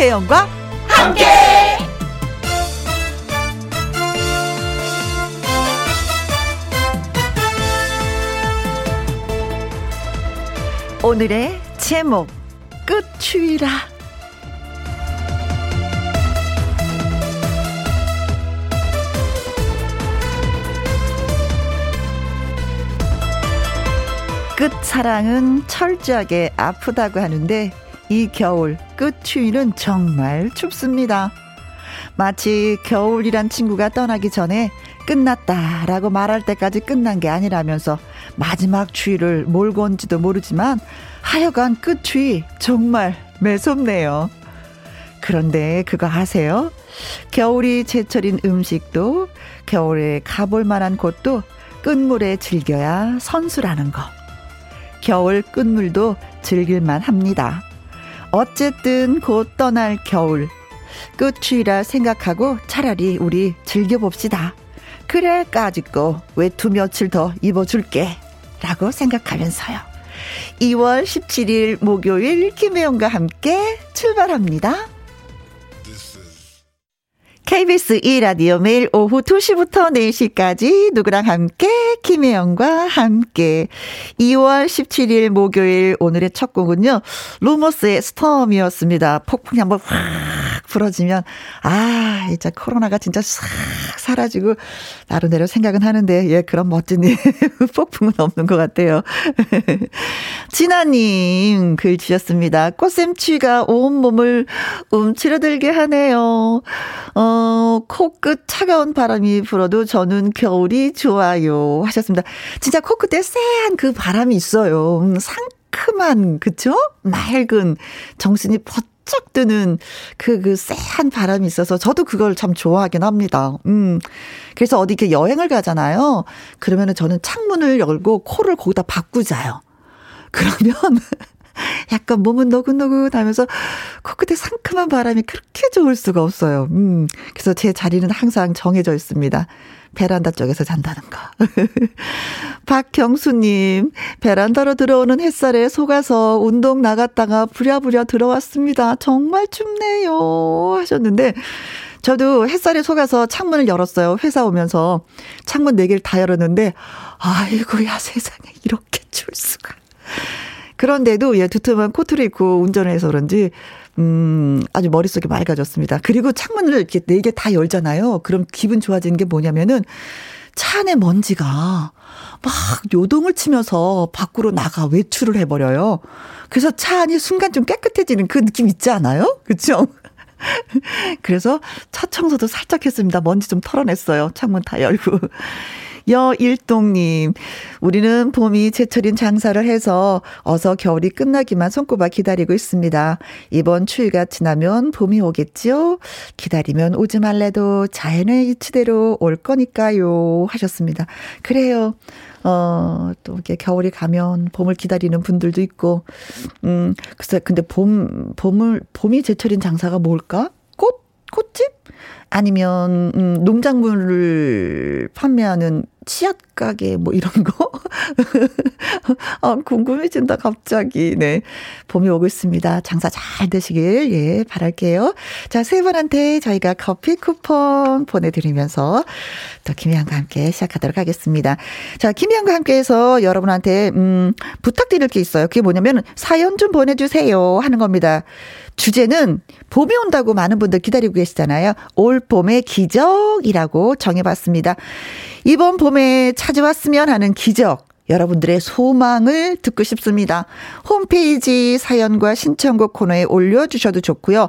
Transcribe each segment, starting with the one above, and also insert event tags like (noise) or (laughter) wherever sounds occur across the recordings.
김혜영과 함께. 오늘의 제목 끝추위라. 끝 사랑은 철저하게 아프다고 하는데 이 겨울 끝추위는 정말 춥습니다. 마치 겨울이란 친구가 떠나기 전에 끝났다라고 말할 때까지 끝난 게 아니라면서 마지막 추위를 몰고 온지도 모르지만 하여간 끝추위 정말 매섭네요. 그런데 그거 아세요? 겨울이 제철인 음식도 겨울에 가볼 만한 곳도 끝물에 즐겨야 선수라는 거. 겨울 끝물도 즐길만 합니다. 어쨌든 곧 떠날 겨울. 끝이라 생각하고 차라리 우리 즐겨봅시다. 그래, 까짓거 외투 며칠 더 입어줄게. 라고 생각하면서요. 2월 17일 목요일 김혜영과 함께 출발합니다. KBS 2라디오 매일 오후 2시부터 4시까지 누구랑 함께 김혜영과 함께 2월 17일 목요일 오늘의 첫 곡은요. 로머스의 스톰이었습니다. 폭풍이 한번 확 불어지면 아 이제 코로나가 진짜 싹 사라지고 나름대로 생각은 하는데 예 그런 멋진 (laughs) 폭풍은 없는 것 같아요. (laughs) 진아님 글 주셨습니다. 꽃샘추위가 온 몸을 움츠러들게 하네요. 어, 코끝 차가운 바람이 불어도 저는 겨울이 좋아요. 하셨습니다. 진짜 코끝에 쎄한 그 바람이 있어요. 음, 상큼한, 그쵸? 맑은, 정신이 번쩍 드는 그, 그 쎄한 바람이 있어서 저도 그걸 참 좋아하긴 합니다. 음. 그래서 어디 이렇게 여행을 가잖아요. 그러면은 저는 창문을 열고 코를 거기다 바꾸 자요. (laughs) 그러면 (laughs) 약간 몸은 너긋너긋 하면서 코끝에 상큼한 바람이 그렇게 좋을 수가 없어요. 음. 그래서 제 자리는 항상 정해져 있습니다. 베란다 쪽에서 잔다는 거. (laughs) 박경수님, 베란다로 들어오는 햇살에 속아서 운동 나갔다가 부랴부랴 들어왔습니다. 정말 춥네요. 하셨는데, 저도 햇살에 속아서 창문을 열었어요. 회사 오면서. 창문 4개를 다 열었는데, 아이고야 세상에 이렇게 추울 수가. 그런데도 예, 두툼한 코트를 입고 운전을 해서 그런지 음, 아주 머릿속이 맑아졌습니다. 그리고 창문을 이렇게 네 개 다 열잖아요. 그럼 기분 좋아지는 게 뭐냐면은 차 안에 먼지가 막 요동을 치면서 밖으로 나가 외출을 해버려요. 그래서 차 안이 순간 좀 깨끗해지는 그 느낌 있지 않아요? 그쵸? (laughs) 그래서 차 청소도 살짝 했습니다. 먼지 좀 털어냈어요. 창문 다 열고. 여일동님, 우리는 봄이 제철인 장사를 해서 어서 겨울이 끝나기만 손꼽아 기다리고 있습니다. 이번 추위가 지나면 봄이 오겠지요? 기다리면 오지 말래도 자연의 이치대로 올 거니까요. 하셨습니다. 그래요. 어, 또 이렇게 겨울이 가면 봄을 기다리는 분들도 있고, 음, 글쎄, 근데 봄, 봄을, 봄이 제철인 장사가 뭘까? 꽃? 꽃집? 아니면 음 농작물을 판매하는 치약 가게 뭐 이런 거? 아, (laughs) 궁금해진다 갑자기. 네. 봄이 오고 있습니다. 장사 잘 되시길 예, 바랄게요. 자, 세 분한테 저희가 커피 쿠폰 보내 드리면서 또 김희영과 함께 시작하도록 하겠습니다. 자, 김희영과 함께 해서 여러분한테 음 부탁드릴 게 있어요. 그게 뭐냐면 사연 좀 보내 주세요 하는 겁니다. 주제는 봄이 온다고 많은 분들 기다리고 계시잖아요. 올 봄의 기적이라고 정해봤습니다. 이번 봄에 찾아왔으면 하는 기적. 여러분들의 소망을 듣고 싶습니다. 홈페이지 사연과 신청곡 코너에 올려주셔도 좋고요.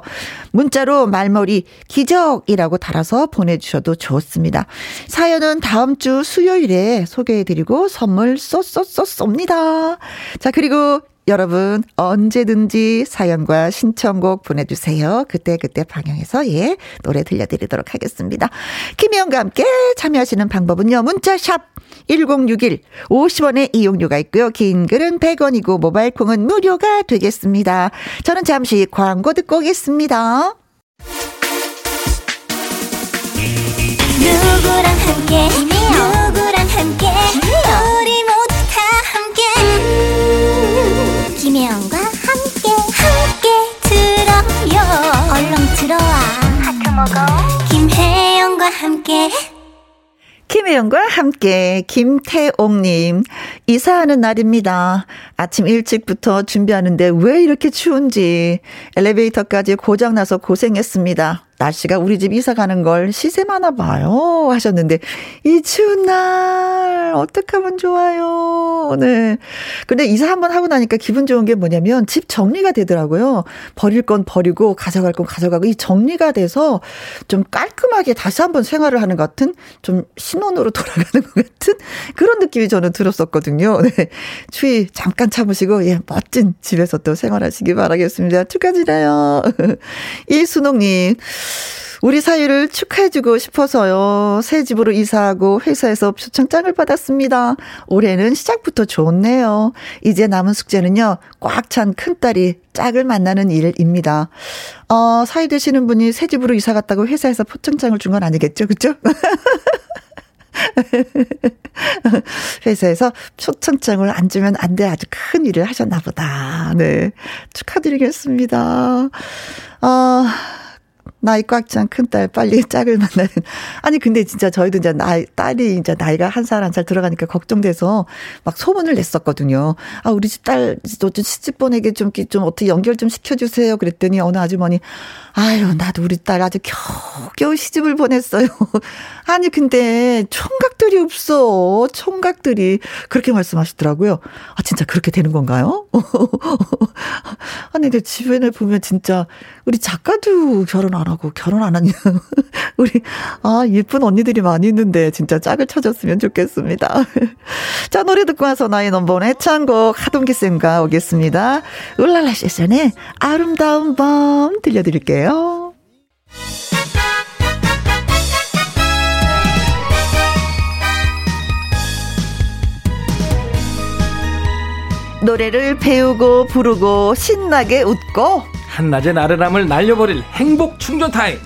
문자로 말머리 기적이라고 달아서 보내주셔도 좋습니다. 사연은 다음 주 수요일에 소개해드리고 선물 쏘쏘쏘 쏩니다. 자 그리고 여러분 언제든지 사연과 신청곡 보내주세요. 그때 그때 방영해서 예 노래 들려드리도록 하겠습니다. 김혜영과 함께 참여하시는 방법은요. 문자샵 1061 50원의 이용료가 있고요. 긴 글은 100원이고 모바일 콩은 무료가 되겠습니다. 저는 잠시 광고 듣고 오겠습니다. 누구랑 함께 누구랑 함께 우리 김혜영과 함께 함께 들어요. 얼렁 들어와. 하트 먹어. 김혜영과 함께. 김혜영과 함께 김태옥님. 이사하는 날입니다. 아침 일찍부터 준비하는데 왜 이렇게 추운지. 엘리베이터까지 고장나서 고생했습니다. 날씨가 우리 집 이사 가는 걸 시샘하나 봐요. 하셨는데, 이 추운 날, 어떡하면 좋아요. 네. 근데 이사 한번 하고 나니까 기분 좋은 게 뭐냐면, 집 정리가 되더라고요. 버릴 건 버리고, 가져갈 건 가져가고, 이 정리가 돼서 좀 깔끔하게 다시 한번 생활을 하는 것 같은, 좀 신혼으로 (laughs) 돌아가는 것 같은 그런 느낌이 저는 들었었거든요. 네. 추위 잠깐 참으시고, 예, 멋진 집에서 또 생활하시기 바라겠습니다. 축하드려요. (laughs) 이순옥님, 우리 사이를 축하해주고 싶어서요. 새 집으로 이사하고 회사에서 표창장을 받았습니다. 올해는 시작부터 좋네요. 이제 남은 숙제는요, 꽉 찬 큰딸이 짝을 만나는 일입니다. 어, 사이 되시는 분이 새 집으로 이사 갔다고 회사에서 표창장을 준 건 아니겠죠? 그죠? (laughs) 회사에서 초청장을 안 주면 안 돼. 아주 큰 일을 하셨나 보다. 네. 축하드리겠습니다. 어, 나이 꽉 찬 큰딸 빨리 (laughs) 짝을 만나는. 아니, 근데 진짜 저희도 이제 나이, 딸이 이제 나이가 한 살 한살 들어가니까 걱정돼서 막 소문을 냈었거든요. 아, 우리 집 딸, 너좀 시집 보내게 좀, 좀 어떻게 연결 좀 시켜주세요. 그랬더니 어느 아주머니, 아유, 나도 우리 딸 아주 겨우겨우 시집을 보냈어요. (laughs) 아니, 근데 총각들이 없어. 총각들이. 그렇게 말씀하시더라고요. 아, 진짜 그렇게 되는 건가요? (laughs) 아니, 근데 주변에 보면 진짜 우리 작가도 결혼 안 하고 결혼 안 하냐. (laughs) 우리, 아, 예쁜 언니들이 많이 있는데 진짜 짝을 찾았으면 좋겠습니다. (laughs) 자, 노래 듣고 와서 나의 넘버원 애창곡 하동기쌤과 오겠습니다. 울랄라 세션의 아름다운 밤 들려드릴게요. 노래를 배우고 부르고 신나게 웃고 한낮의 나른함을 날려버릴 행복 충전 타임.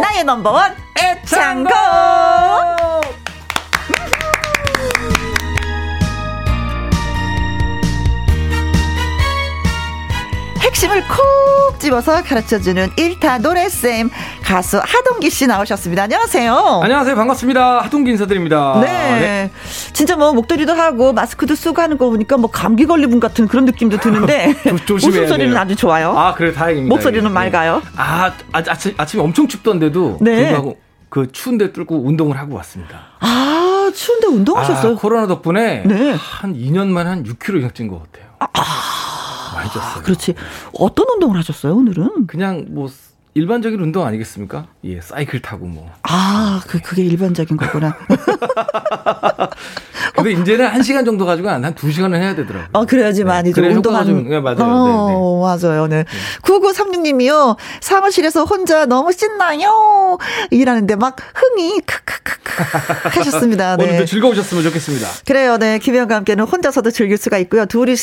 나의 넘버원 애창곡 핵심을 콕 집어서 가르쳐주는 일타 노래쌤 가수 하동기 씨 나오셨습니다. 안녕하세요. 안녕하세요. 반갑습니다. 하동기 인사드립니다. 네. 네. 진짜 뭐 목도리도 하고 마스크도 쓰고 하는 거 보니까 뭐 감기 걸린 분 같은 그런 느낌도 드는데 (laughs) 웃음소리는 (laughs) 아주 좋아요. 아, 그래 다행입니다. 목소리는 네. 맑아요. 아, 아 아침, 아침에 엄청 춥던데도 네. 불구하고 그 추운데 뚫고 운동을 하고 왔습니다. 아, 추운데 운동하셨어요? 아, 코로나 덕분에 네. 한 2년 만에 한 6kg 이상 찐 것 같아요. 아. 많 이 쪘어요. 그렇지. 어떤 운동을 하셨어요, 오늘은? 그냥 뭐 일반적인 운동 아니겠습니까? 예, 사이클 타고 뭐. 아, 그, 그게 일반적인 거구나. (laughs) 근데 이제는 한 시간 정도 가지고 한두 시간은 해야 되더라고요. 어, 그래야지 많이 네. 운동하 좀, 네, 맞아요. 어, 네, 네. 맞아요. 네. 네. 9936님이요. 사무실에서 혼자 너무 신나요. 일하는데 막 흥이 크크크크 하셨습니다. (laughs) 네. 오늘도 즐거우셨으면 좋겠습니다. 그래요. 네. 김현과 함께는 혼자서도 즐길 수가 있고요. 둘이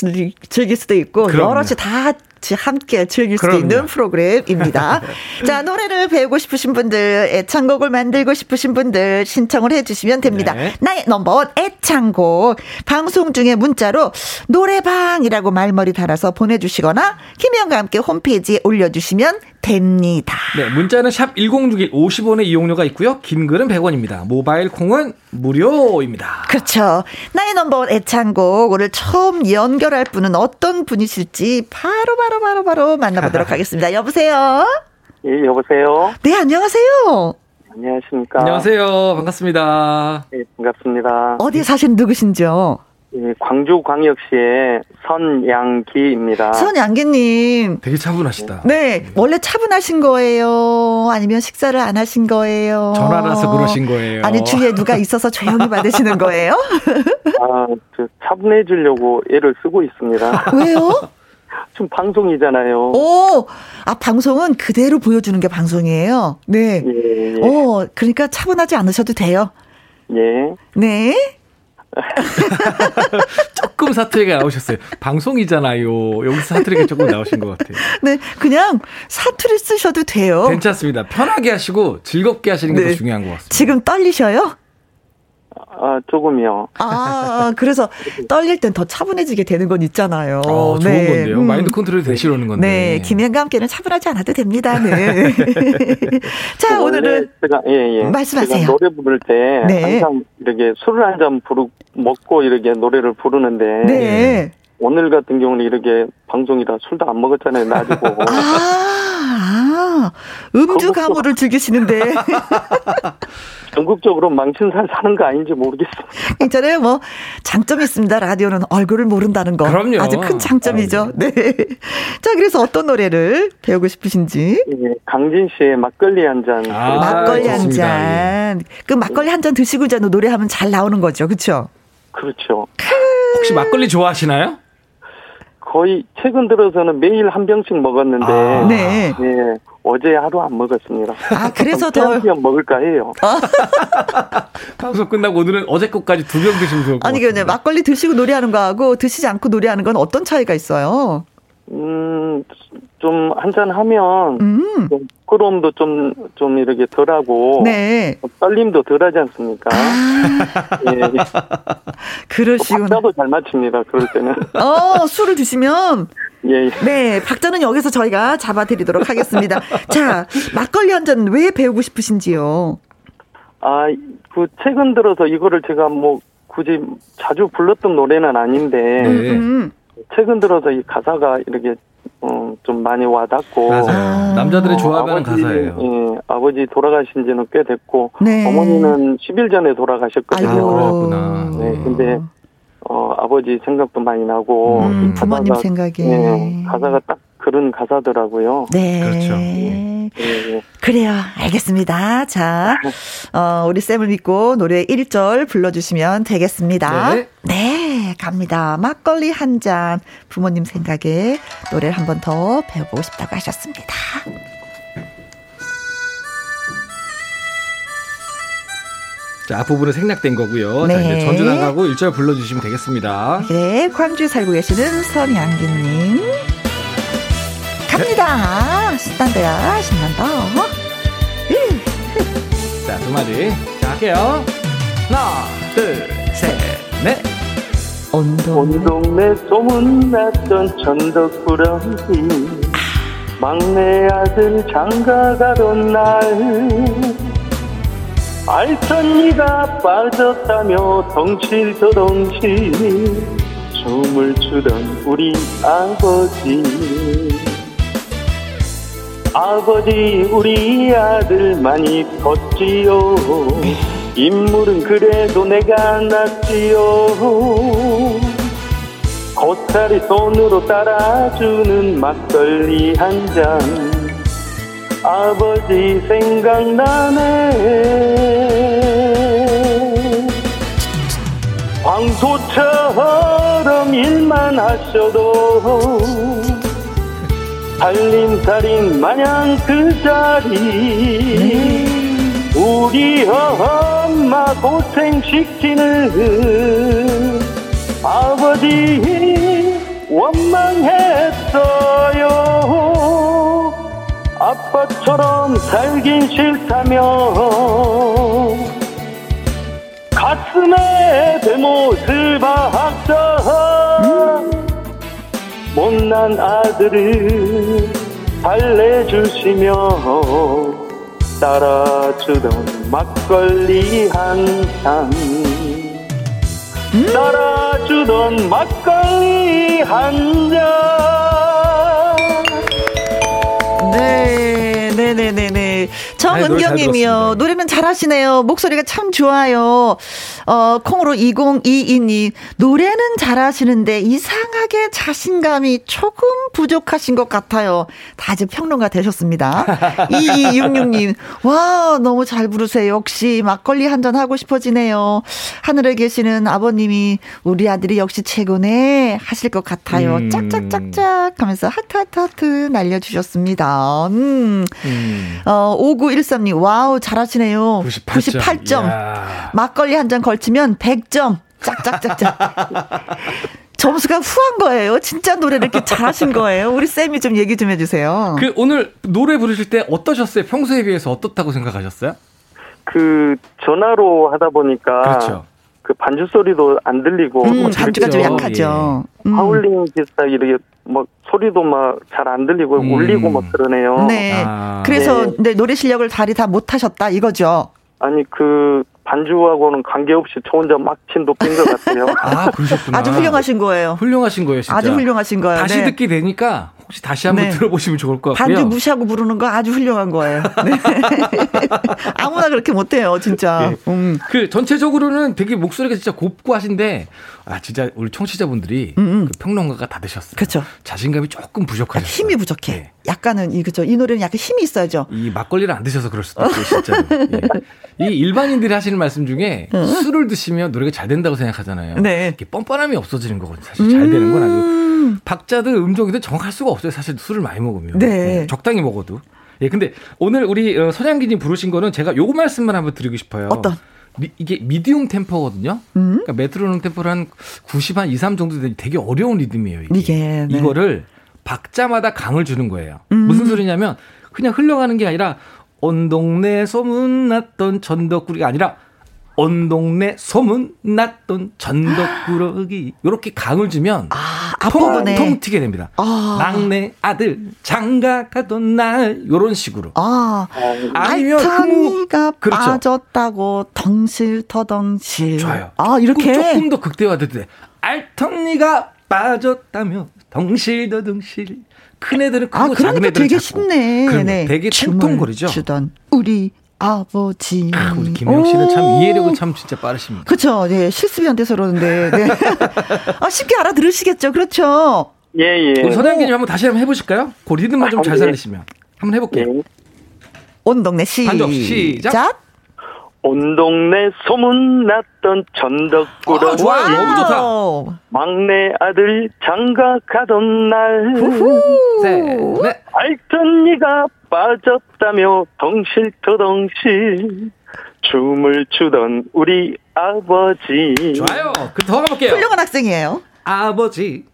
즐길 수도 있고, 그럼요. 여럿이 다 같이 함께 즐길 수 있는 프로그램입니다. (laughs) 자, 노래를 배우고 싶으신 분들, 애창곡을 만들고 싶으신 분들 신청을 해 주시면 됩니다. 네. 나의 넘버원 애창곡. 방송 중에 문자로 노래방이라고 말머리 달아서 보내주시거나 김혜영과 함께 홈페이지에 올려주시면 됩니다. 네, 문자는 샵 1061 50원의 이용료가 있고요. 긴 글은 100원입니다. 모바일 콩은 무료입니다. 그렇죠. 나의 넘버원 애창곡 오늘 처음 연결할 분은 어떤 분이실지 바로 바로 바로 바로 만나보도록 (laughs) 하겠습니다. 여보세요. 예, 여보세요. 네, 안녕하세요. 안녕하십니까. 안녕하세요. 반갑습니다. 네, 반갑습니다. 어디에 사시는 누구신지요? 예, 광주광역시의 선양기입니다. 선양기님. 되게 차분하시다. 네. 원래 차분하신 거예요? 아니면 식사를 안 하신 거예요? 전화라서 그러신 거예요? 아니, 주위에 누가 있어서 조용히 받으시는 거예요? (laughs) 아, 저 차분해지려고 애를 쓰고 있습니다. (laughs) 왜요? 지금 방송이잖아요. 오, 아 방송은 그대로 보여주는 게 방송이에요. 네. 예, 예. 어, 그러니까 차분하지 않으셔도 돼요. 예. 네. (laughs) 조금 사투리가 나오셨어요. 방송이잖아요. 여기서 사투리가 조금 나오신 것 같아요. 네, 그냥 사투리 쓰셔도 돼요. 괜찮습니다. 편하게 하시고 즐겁게 하시는 게더 네. 중요한 것 같습니다. 지금 떨리셔요? 아, 조금이요. 아, 그래서 떨릴 땐 더 차분해지게 되는 건 있잖아요. 어, 좋은 네. 건데요. 음. 마인드 컨트롤이 되시려는 건데. 네, 김현과 함께는 차분하지 않아도 됩니다. 네. (laughs) 자, 오늘은 제가 예, 예. 말씀하세요. 제가 노래 부를 때 네. 항상 이렇게 술을 한 잔 부르 먹고 이렇게 노래를 부르는데 네. 오늘 같은 경우는 이렇게 방송이라 술도 안 먹었잖아요, 나지고. (laughs) 아, 아, 음주 가무를 즐기시는데. (laughs) 전국적으로 망신살 사는 거 아닌지 모르겠어요. 괜찮아요. 뭐 장점이 있습니다. 라디오는 얼굴을 모른다는 거. 그럼요. 아주 큰 장점이죠. 아, 네. (laughs) 자, 그래서 어떤 노래를 배우고 싶으신지? 네, 강진 씨의 막걸리 한 잔. 아, 막걸리 한 잔. 그 막걸리 한 잔 드시고 이제 노래하면 잘 나오는 거죠. 그렇죠? 그렇죠. 혹시 막걸리 좋아하시나요? 거의 최근 들어서는 매일 한 병씩 먹었는데 아. 네. 네. 어제 하루 안 먹었습니다. 아 그래서 더 먹을까 해요. 아. (laughs) 방송 끝나고 오늘은 어제 것까지 두 병 드시면 좋을 것 아니 근데 막걸리 드시고 노래하는 거하고 드시지 않고 노래하는 건 어떤 차이가 있어요? 음, 좀 한잔 하면 음. 좀 부끄러움도 좀, 좀 이렇게 덜하고. 네. 떨림도 덜하지 않습니까? 아. 예. (laughs) 그러시구나. 박자도 잘 맞춥니다, 그럴 때는. 어, 술을 드시면. 예, 예. 네, 박자는 여기서 저희가 잡아드리도록 하겠습니다. 자, 막걸리 한 잔 왜 배우고 싶으신지요? 아, 그, 최근 들어서 이거를 제가 뭐, 굳이 자주 불렀던 노래는 아닌데. 네. 음. 음. 최근 들어서 이 가사가 이렇게 어, 좀 많이 와닿고 맞아요. 남자들이 좋아하는 어, 가사예요. 예, 아버지 돌아가신 지는 꽤 됐고 네. 어머니는 10일 전에 돌아가셨거든요. 아이고. 그렇구나. 네, 근데 어, 아버지 생각도 많이 나고 음, 부모님 생각에 예, 가사가 딱 그런 가사더라고요. 네. 그렇죠. 네. 네. 그래요. 알겠습니다. 자, 어, 우리 쌤을 믿고 노래 1절 불러주시면 되겠습니다. 네. 네, 갑니다. 막걸리 한 잔. 부모님 생각에 노래를 한 번 더 배워보고 싶다고 하셨습니다. 자, 앞부분은 생략된 거고요. 네. 자, 이제 전주 나가고 1절 불러주시면 되겠습니다. 네, 광주에 살고 계시는 선양기님. 갑니다. 신난다야, 신난다. 자, 두 마디. 자, 할게요. 하나, 둘, 셋, 넷. 온 동네 소문났던 천덕꾸러기 막내 아들 장가가던 날 알선이가 빠졌다며 덩실더덩실 춤을 추던 우리 아버지 아버지 우리 아들 많이 컸지요. 인물은 그래도 내가 낫지요. 겉살이 손으로 따라주는 막걸리 한 잔. 아버지 생각나네. 황소처럼 일만 하셔도 살림살인 마냥 그 자리. 우리 엄마 고생시키는 아버지 원망했어요. 아빠처럼 살긴 싫다며 가슴에 대못을 박자 못난 아들을 달래주시며 따라주던 막걸리 한잔 음. 따라주던 막걸리 한잔 정은경님이요. 노래는 잘하시네요. 목소리가 참 좋아요. 어, 콩으로 2022님. 노래는 잘하시는데 이상하게 자신감이 조금 부족하신 것 같아요. 다들 평론가 되셨습니다. (laughs) 2266님. 와, 너무 잘 부르세요. 역시 막걸리 한 잔 하고 싶어지네요. 하늘에 계시는 아버님이 우리 아들이 역시 최고네 하실 것 같아요. 음. 짝짝짝짝 하면서 하트 하트 하트 날려주셨습니다. 음. 음. 어, 5913님. 와우, 잘하시네요. 98점. 98점. 막걸리 한 잔 걸치면 100점. 짝짝짝짝. (laughs) 점수가 후한 거예요. 진짜 노래를 이렇게 잘하신 거예요. 우리 쌤이 좀 얘기 좀 해주세요. 그 오늘 노래 부르실 때 어떠셨어요? 평소에 비해서 어떻다고 생각하셨어요? 그 전화로 하다 보니까 그렇죠. 그 반주 소리도 안 들리고 음, 뭐 반주가 좀 약하죠. 예. 음. 하울링 비슷하게 이렇게 뭐 소리도 막 잘 안 들리고 음. 울리고 막 그러네요. 네. 아. 그래서 네. 네, 노래 실력을 다리 다 못하셨다 이거죠. 아니 그 반주하고는 관계없이 저 혼자 막 진도 뺀것 같아요. 아 그러셨구나. (laughs) 아주 훌륭하신 거예요. 훌륭하신 거예요, 진짜. 아주 훌륭하신 거예요. 다시 네. 듣게 되니까 혹시 다시 한번 네. 들어보시면 좋을 것 같고요. 반주 무시하고 부르는 거 아주 훌륭한 거예요. 네. (laughs) 아무나 그렇게 못해요, 진짜. 네. 음. 그 전체적으로는 되게 목소리가 진짜 곱고 하신데 아 진짜 우리 청취자분들이 음, 음. 그 평론가가 다 되셨어요. 그렇죠. 자신감이 조금 부족하셨어요. 힘이 부족해. 네. 약간은 이 그죠. 이 노래는 약간 힘이 있어야죠. 이 막걸리를 안 드셔서 그럴 수도 있고 진짜. 예. 이 일반인들이 하시는 말씀 중에 어? 술을 드시면 노래가 잘 된다고 생각하잖아요. 네. 이게 뻔뻔함이 없어지는 거거든요. 사실 잘 되는 건 아니고 음. 박자든 음정이든 정할 수가 없어요. 사실 술을 많이 먹으면. 네. 네. 적당히 먹어도. 예, 근데 오늘 우리 어, 선양기님 부르신 거는 제가 요거 말씀만 한번 드리고 싶어요. 어떤? 미, 이게 미디움 템포거든요. 음? 그러니까 메트로놈 템포를 한 90, 한 2, 3 정도 되는 되게 어려운 리듬이에요. 이게. 이게 네. 이거를 박자마다 강을 주는 거예요. 음. 무슨 소리냐면 그냥 흘러가는 게 아니라 온 동네 소문났던 전덕구리가 아니라 온 동네 소문 났던 전덕꾸러기 이렇게 (gasps) 강을 주면 아, 앞부분에 통, 튀게 됩니다. 아. 막내 아들 장가 가던 날 이런 식으로. 아, 아니면 알타니가 그렇죠. 빠졌다고 덩실 터덩실. 좋아요. 아 이렇게 조금 더 극대화돼도 알턴니가 빠졌다며 덩실더덩실. 큰 애들은 크고 아, 작은 애들은 되게 작고. 쉽네. 네. 되게. 주던 우리 아버지. 아, 우리 김영 씨는 참 이해력은 참 진짜 빠르십니다. 그렇죠. 네, 실습이 안 돼서 그러는데. 네. (laughs) 아, 쉽게 알아들으시겠죠. 그렇죠. 예, 예. 우리 선양기님 한번 다시 한번 해보실까요? 그 리듬만 좀잘 살리시면. 한번 해볼게요. 예. 온 동네 시. 반적 시작. 온 동네 소문났던 전덕구러 아, 좋아요 너무 좋다 막내 아들 장가 가던 날 네. 알던 니가 빠졌다며 덩실터덩실. 춤을 추던 우리 아버지. 좋아요. 그더 가볼게요. 훌륭한 학생이에요. 아버지.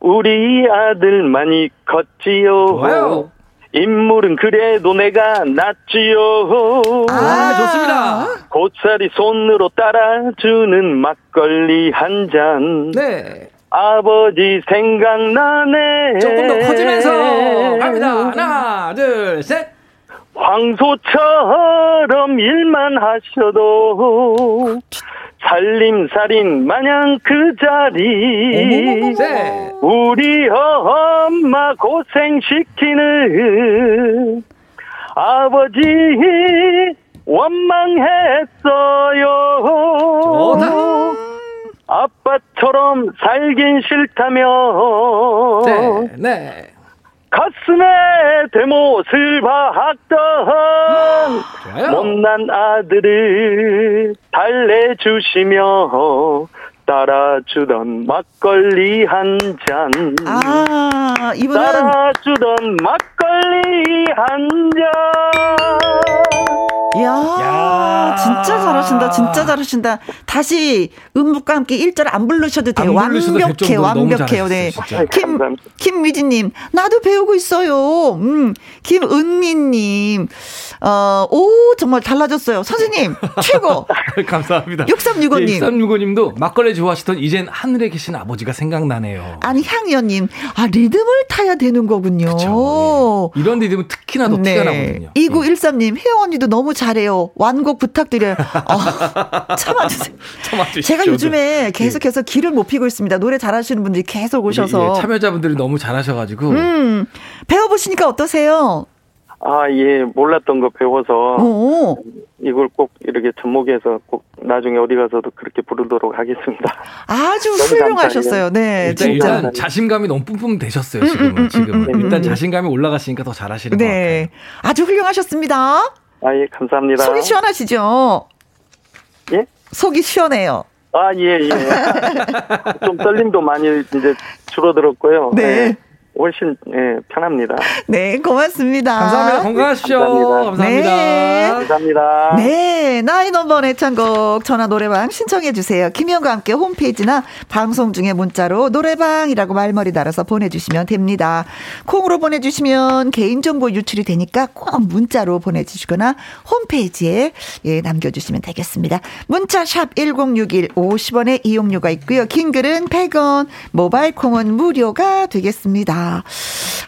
우리 아들 많이 컸지요. 좋아요. 인물은 그래도 내가 낫지요. 아, 좋습니다. 고사리 손으로 따라주는 막걸리 한 잔. 네. 아버지 생각나네. 조금 더 커지면서 갑니다. 하나, 둘, 셋. 황소처럼 일만 하셔도 살림살인 마냥 그 자리 네. 우리 엄마 고생시키는 아버지 원망했어요 좋다. 아빠처럼 살긴 싫다며 네, 네. 가슴에 대못을 박던 못난 아들을 달래주시며 따라주던 막걸리 한 잔. 아, 이분은. 따라주던 막걸리 한 잔. 이야, 야. 진짜 잘하신다, 진짜 잘하신다. 다시 음악과 함께 1절 안 부르셔도 돼요. 완벽해, 완벽해요. 네. 김, 김미진님, 나도 배우고 있어요. 음, 김은미님, 어, 오, 정말 달라졌어요. 선생님, 최고. (laughs) 감사합니다. 6365님. 예, 6365님도 막걸리 좋아하시던 이젠 하늘에 계신 아버지가 생각나네요. 아니, 향연님, 아, 리듬을 타야 되는 거군요. 그쵸, 예. 이런 리듬은 특히나 더 네. 티가 나거든요. 2913님, 혜영 언니도 너무 잘해요. 완곡 부탁드려요. 어, (laughs) 참아주세요. 참아주세요. 제가 요즘에 계속해서 길을 못 피고 있습니다. 노래 잘하시는 분들이 계속 오셔서. 예, 예, 참여자분들이 너무 잘하셔가지고. 음, 배워보시니까 어떠세요? 아, 예, 몰랐던 거 배워서 오. 이걸 꼭 이렇게 접목해서 꼭 나중에 어디 가서도 그렇게 부르도록 하겠습니다. 아주 훌륭하셨어요. 네, 일단, 진짜. 일단 자신감이 너무 뿜뿜 되셨어요. 지금은 음, 음, 음, 지금 음, 일단 자신감이 올라가시니까 더 잘하시는 네. 것 같아요. 아주 훌륭하셨습니다. 아, 예, 감사합니다. 속이 시원하시죠? 예? 속이 시원해요. 아, 예, 예. 좀 떨림도 많이 이제 줄어들었고요. 네. 예. 훨씬 예, 편합니다. (laughs) 네, 고맙습니다. 감사합니다. 건강하시죠. 감사합니다. 감사합니다. 네. 감사합니다. 네, 나이 넘버 애창곡 전화 노래방 신청해 주세요. 김현과 함께 홈페이지나 방송 중에 문자로 노래방이라고 말머리 달아서 보내주시면 됩니다. 콩으로 보내주시면 개인정보 유출이 되니까 꼭 문자로 보내주시거나 홈페이지에 예, 남겨주시면 되겠습니다. 문자 샵 1061 50원의 이용료가 있고요. 긴 글은 100원, 모바일 콩은 무료가 되겠습니다.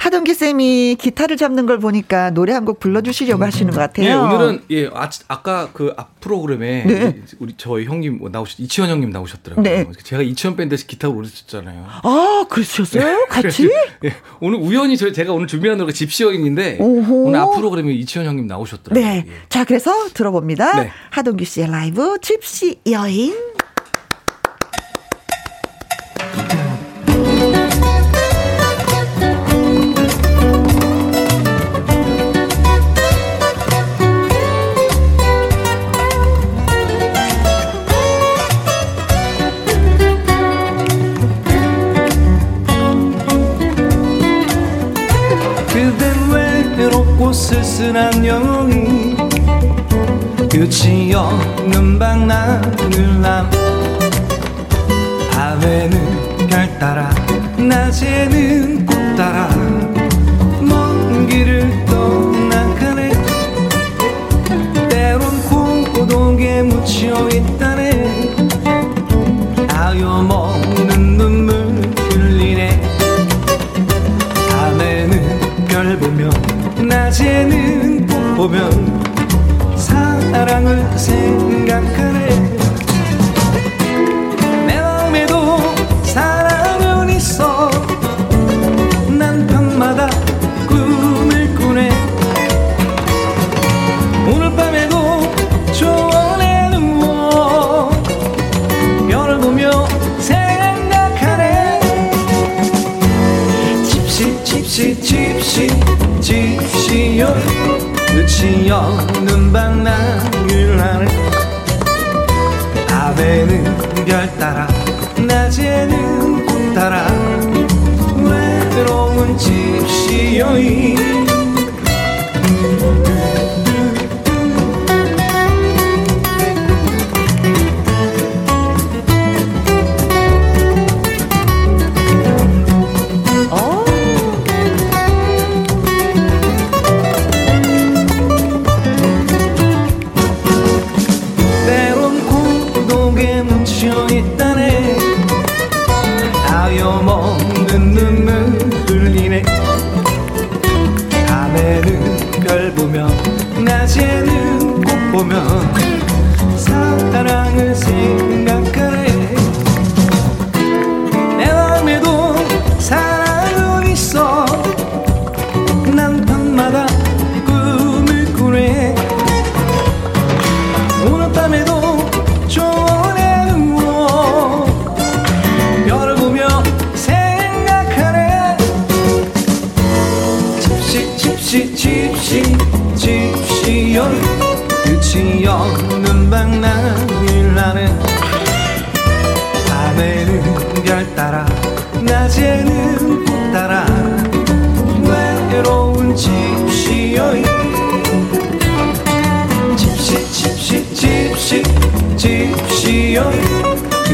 하동기 쌤이 기타를 잡는 걸 보니까 노래 한 곡 불러주시려고 하시는 것 같아요. 예, 오늘은 예 아, 아까 그 앞 프로그램에 네. 우리 저희 형님 나오셨 이치현 형님 나오셨더라고요. 네. 제가 이치현 밴드에서 기타 부르셨잖아요. 아 그러셨어요? 네. 같이? 예, 오늘 우연히 저 제가 오늘 준비한 노래가 집시여인인데 오늘 앞 프로그램에 이치현 형님 나오셨더라고요. 네, 예. 자 그래서 들어봅니다. 네. 하동규 씨의 라이브 집시 여인. 없는 방랑을남. 밤에는 별 따라 낮에는 꽃 따라. 먼 길을 떠나가네. 때론 고독에 묻혀 있다네. 아여 먹는 눈물 흘리네. 밤에는 별 보며 낮에는 꽃 보면 사랑을 생 집시여 끝이 없는 하네 밤에는 별 따라 낮에는 꽃 따라. 외로운 집시여인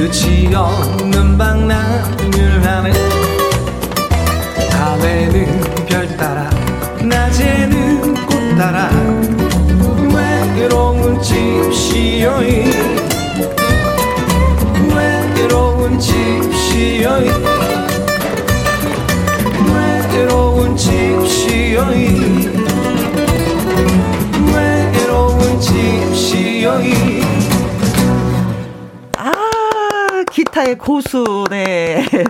끝이 없는 방랑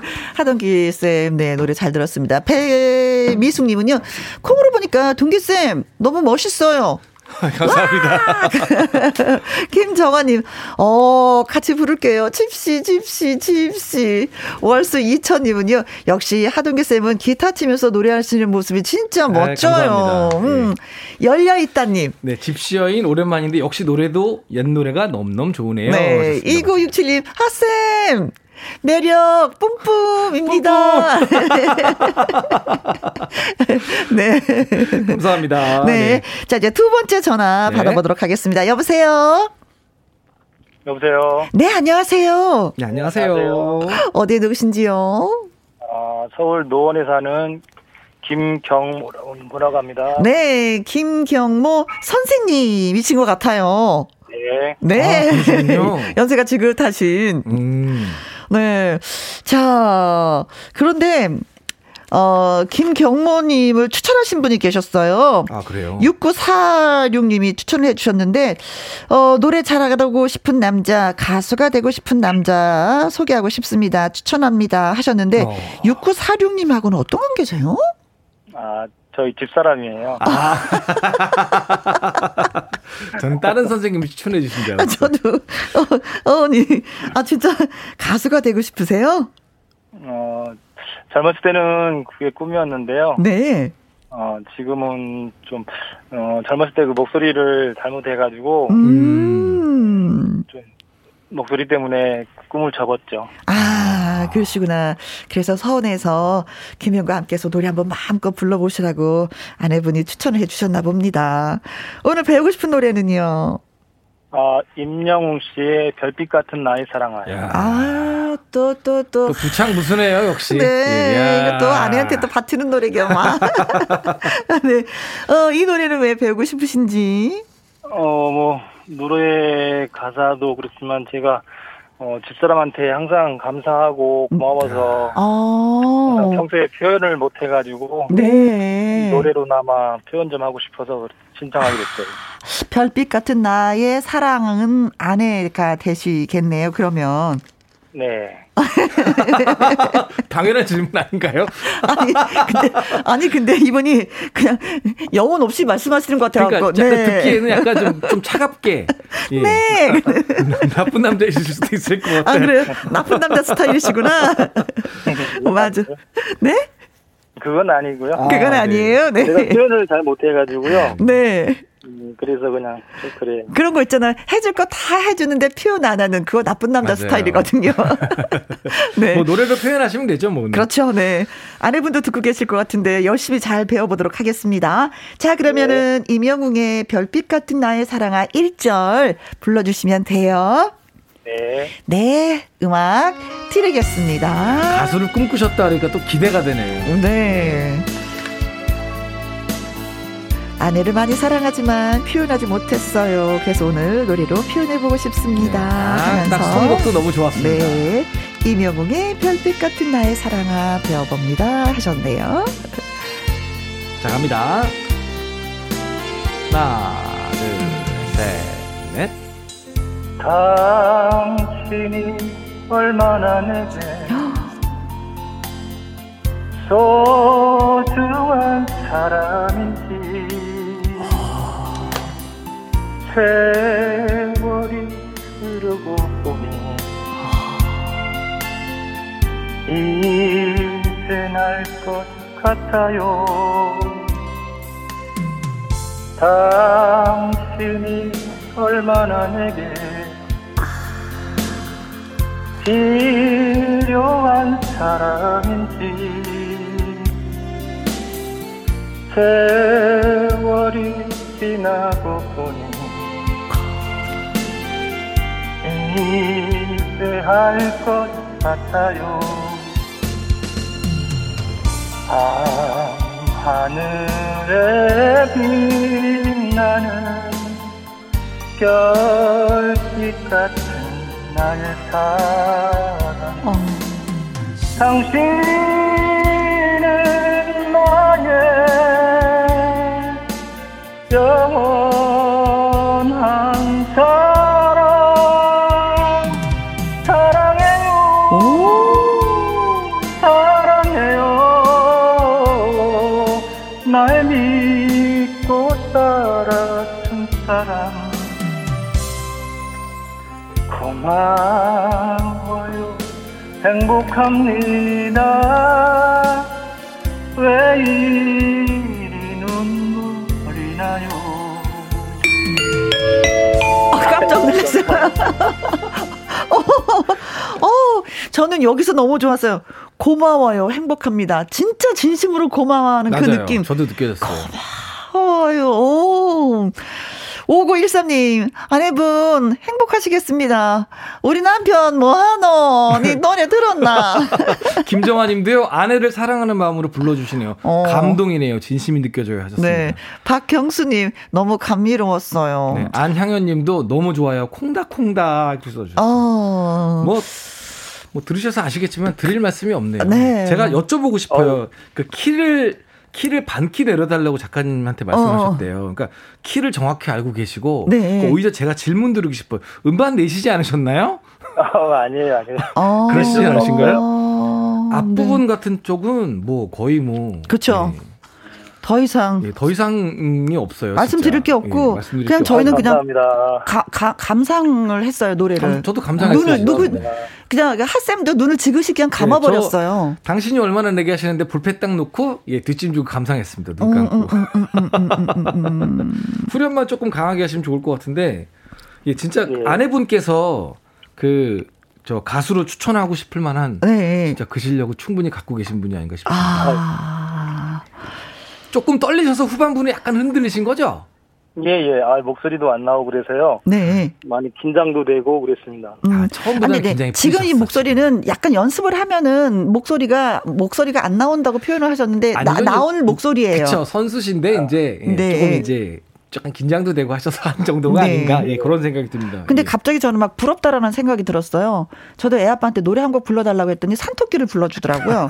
(laughs) 하동기 쌤, 네, 노래 잘 들었습니다. 배미숙님은요, 콩으로 보니까 동기쌤, 너무 멋있어요. (laughs) 감사합니다. (laughs) 김정아님, 어, 같이 부를게요. 집시, 집시, 집시. 월수 이천님은요, 역시 하동규쌤은 기타 치면서 노래하시는 모습이 진짜 네, 멋져요. 네, 음. 네. 열려있다님. 네, 집시 여인 오랜만인데 역시 노래도 옛 노래가 넘넘 좋으네요. 네, 2967님, 하쌤! 매력 뿜뿜입니다. 네. 감사합니다. 네. 네. 자, 이제 두 번째 전화 네. 받아보도록 하겠습니다. 여보세요? 여보세요? 네, 안녕하세요. 네, 안녕하세요. 어디에 누구신지요? 아, 서울 노원에 사는 김경모라고 합니다. 네, 김경모 선생님이신 것 같아요. 네. 네. 아, (laughs) 연세가 지긋하신. 음. 네. 자, 그런데, 어, 김경모님을 추천하신 분이 계셨어요. 아, 그래요? 6946님이 추천을 해주셨는데, 어, 노래 잘하고 싶은 남자, 가수가 되고 싶은 남자 소개하고 싶습니다. 추천합니다. 하셨는데, 어. 6946님하고는 어떤 관계세요? 아, 저희 집사람이에요. 아. (laughs) 저는 다른 선생님을 추천해 주신 줄 알았어요. 저도, 어, 어, 언니. 아, 진짜 가수가 되고 싶으세요? 어, 젊었을 때는 그게 꿈이었는데요. 네. 어, 지금은 좀, 어, 젊었을 때 그 목소리를 잘못해가지고, 음. 좀, 목소리 때문에 꿈을 접었죠. 아, 그러시구나. 그래서 서원에서 김현과 함께해서 노래 한번 마음껏 불러보시라고 아내분이 추천을 해주셨나 봅니다. 오늘 배우고 싶은 노래는요? 아, 임영웅 씨의 별빛 같은 나의 사랑아요. 아, 또, 또, 또. 또 부창 무슨해요, 역시. 네. 또 아내한테 또 바치는 노래겨, 막. (laughs) 네. 어, 이 노래는 왜 배우고 싶으신지? 어, 뭐, 노래 가사도 그렇지만 제가 어, 집사람한테 항상 감사하고 고마워서 어. 평소에 표현을 못 해가지고 네. 노래로나마 표현 좀 하고 싶어서 신청하게 됐어요. 별빛 같은 나의 사랑은 아내가 되시겠네요. 그러면 네. (laughs) 당연한 질문 아닌가요? (laughs) 아니 근데 아니 근데 이분이 그냥 영혼 없이 말씀하시는 것 같아요. 그러니까 네. 듣기에는 약간 좀, 좀 차갑게. (laughs) 예. 네. 나쁜 남자이실 수도 있을 것 같아요. 아 그래요? 나쁜 남자 스타일이시구나. 맞아. 네? 그건 아니고요. 아, 그건 아니에요. 네. 제가 표현을 잘 못해가지고요. 네. 음, 그래서 그냥 좀 그래요. 그런 거 있잖아요. 해줄 거 다 해주는데 표현 안 하는 그거 나쁜 남자 맞아요. 스타일이거든요. (laughs) 네. 뭐 노래로 표현하시면 되죠, 뭐. 그렇죠, 네. 아내분도 듣고 계실 것 같은데 열심히 잘 배워보도록 하겠습니다. 자, 그러면은 네. 임영웅의 별빛 같은 나의 사랑아 1절 불러주시면 돼요. 네. 네, 음악 드리겠습니다. 가수를 꿈꾸셨다 그러니까 또 기대가 되네요. 네. 아내를 많이 사랑하지만 표현하지 못했어요. 그래서 오늘 노래로 표현해보고 싶습니다. 네. 아, 딱 선곡도 너무 좋았습니다. 네. 이명웅의 별빛 같은 나의 사랑아 배워봅니다. 하셨네요. (laughs) 자, 갑니다. 하나, 둘, 셋, 넷. 당신이 얼마나 내게 (gasps) 소중한 사람인지 세월이 흐르고 보니 이제 날 것 같아요. 당신이 얼마나 내게 필요한 사람인지. 세월이 지나고 보니 이제 할것 같아요 밤하늘에 빛나는 별빛 같은 나의 사랑 어. 당신은 나의 영원 고마워요 행복합니다 왜 이리 눈물이 나요 아, 깜짝 놀랐어요. (laughs) 어, 어, 저는 여기서 너무 좋았어요. 고마워요. 행복합니다. 진짜 진심으로 고마워하는 그 맞아요. 그 느낌. 저도 느껴졌어요. 고마워요. 오. 5913님, 아내분, 행복하시겠습니다. 우리 남편 뭐하노? 네 (laughs) 노래 들었나? (laughs) 김정아 님도요, 아내를 사랑하는 마음으로 불러주시네요. 어. 감동이네요. 진심이 느껴져요. 하셨습니다. 네. 박경수 님, 너무 감미로웠어요. 네. 안향현 님도 너무 좋아요. 콩닥콩닥 이렇게 써주셨어요. 어. 뭐, 뭐 들으셔서 아시겠지만 드릴 말씀이 없네요. 네. 제가 여쭤보고 싶어요. 어. 그 키를 키를 반 키 내려달라고 작가님한테 말씀하셨대요. 어. 그러니까 키를 정확히 알고 계시고 네. 오히려 제가 질문 드리고 싶어요. 음반 내시지 않으셨나요? (laughs) 어, 아니에요, 아니에요. 어. 그러시지 않으신가요? 어. 앞부분 네. 같은 쪽은 뭐 거의 뭐 그렇죠. 네. 더 이상 예, 더 이상이 없어요. 말씀드릴 게 없고 예, 그냥 저희는 그냥 가, 가, 감상을 했어요 노래를. 감, 저도 감상했어요. 눈을 누구 그냥 핫쌤도 눈을 지그시 그냥 예, 감아버렸어요. 네, 당신이 얼마나 내게 하시는데 불패 딱 놓고 예 뒷짐 주고 감상했습니다. 눈 감고. 후렴만 조금 강하게 하시면 좋을 것 같은데 예 진짜 예. 아내분께서 그 저 가수로 추천하고 싶을 만한 네. 진짜 그 실력을 충분히 갖고 계신 분이 아닌가 싶습니다. 아. 조금 떨리셔서 후반부는 약간 흔들리신 거죠? 예, 예. 아, 목소리도 안 나오고 그래서요. 네. 많이 긴장도 되고 그랬습니다. 음. 아, 처음부터 네. 굉장히 지금 이 목소리는 약간 연습을 하면은 목소리가 목소리가 안 나온다고 표현을 하셨는데 나, 나온 목소리예요. 그렇죠. 선수신데 이제 예, 네. 조금 이제 약간 긴장도 되고 하셔서 한 정도가 네. 아닌가 예, 그런 생각이 듭니다. 근데 예. 갑자기 저는 막 부럽다라는 생각이 들었어요. 저도 애 아빠한테 노래 한 곡 불러달라고 했더니 산토끼를 불러주더라고요.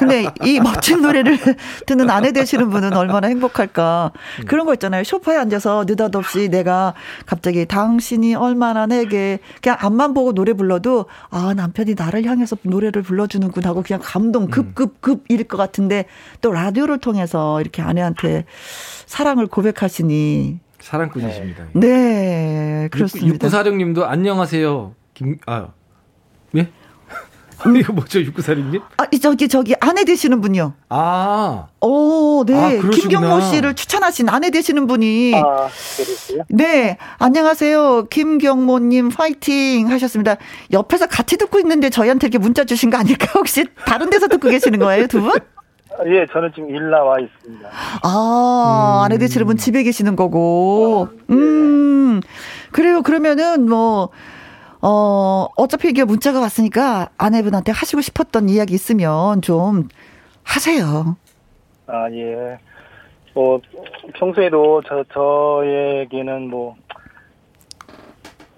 근데 이 멋진 노래를 (laughs) 듣는 아내 되시는 분은 얼마나 행복할까. 음. 그런 거 있잖아요. 소파에 앉아서 느닷없이 내가 갑자기 당신이 얼마나 내게 그냥 앞만 보고 노래 불러도 아 남편이 나를 향해서 노래를 불러주는구나 하고 그냥 감동 급급급 일 것 같은데 또 라디오를 통해서 이렇게 아내한테 사랑을 고백하시니 사랑꾼이십니다. 네, 네 그렇습니다. 6946님도 안녕하세요. 김, 아, 예? (laughs) 음. 이거 뭐죠, 6946님? 아, 저기, 저기, 아내 되시는 분이요. 아. 오, 네. 아, 김경모 씨를 추천하신 아내 되시는 분이. 아, 그러세요? 네. 안녕하세요. 김경모님 파이팅 하셨습니다. 옆에서 같이 듣고 있는데 저희한테 이렇게 문자 주신 거 아닐까? 혹시 다른 데서 듣고 계시는 거예요, 두 분? 예, 저는 지금 일 나와 있습니다. 아, 음. 아내 되시는 분 집에 계시는 거고. 어, 네. 음, 그래요. 그러면은 뭐, 어, 어차피 이게 문자가 왔으니까 아내분한테 하시고 싶었던 이야기 있으면 좀 하세요. 아, 예. 뭐, 평소에도 저, 저에게는 뭐,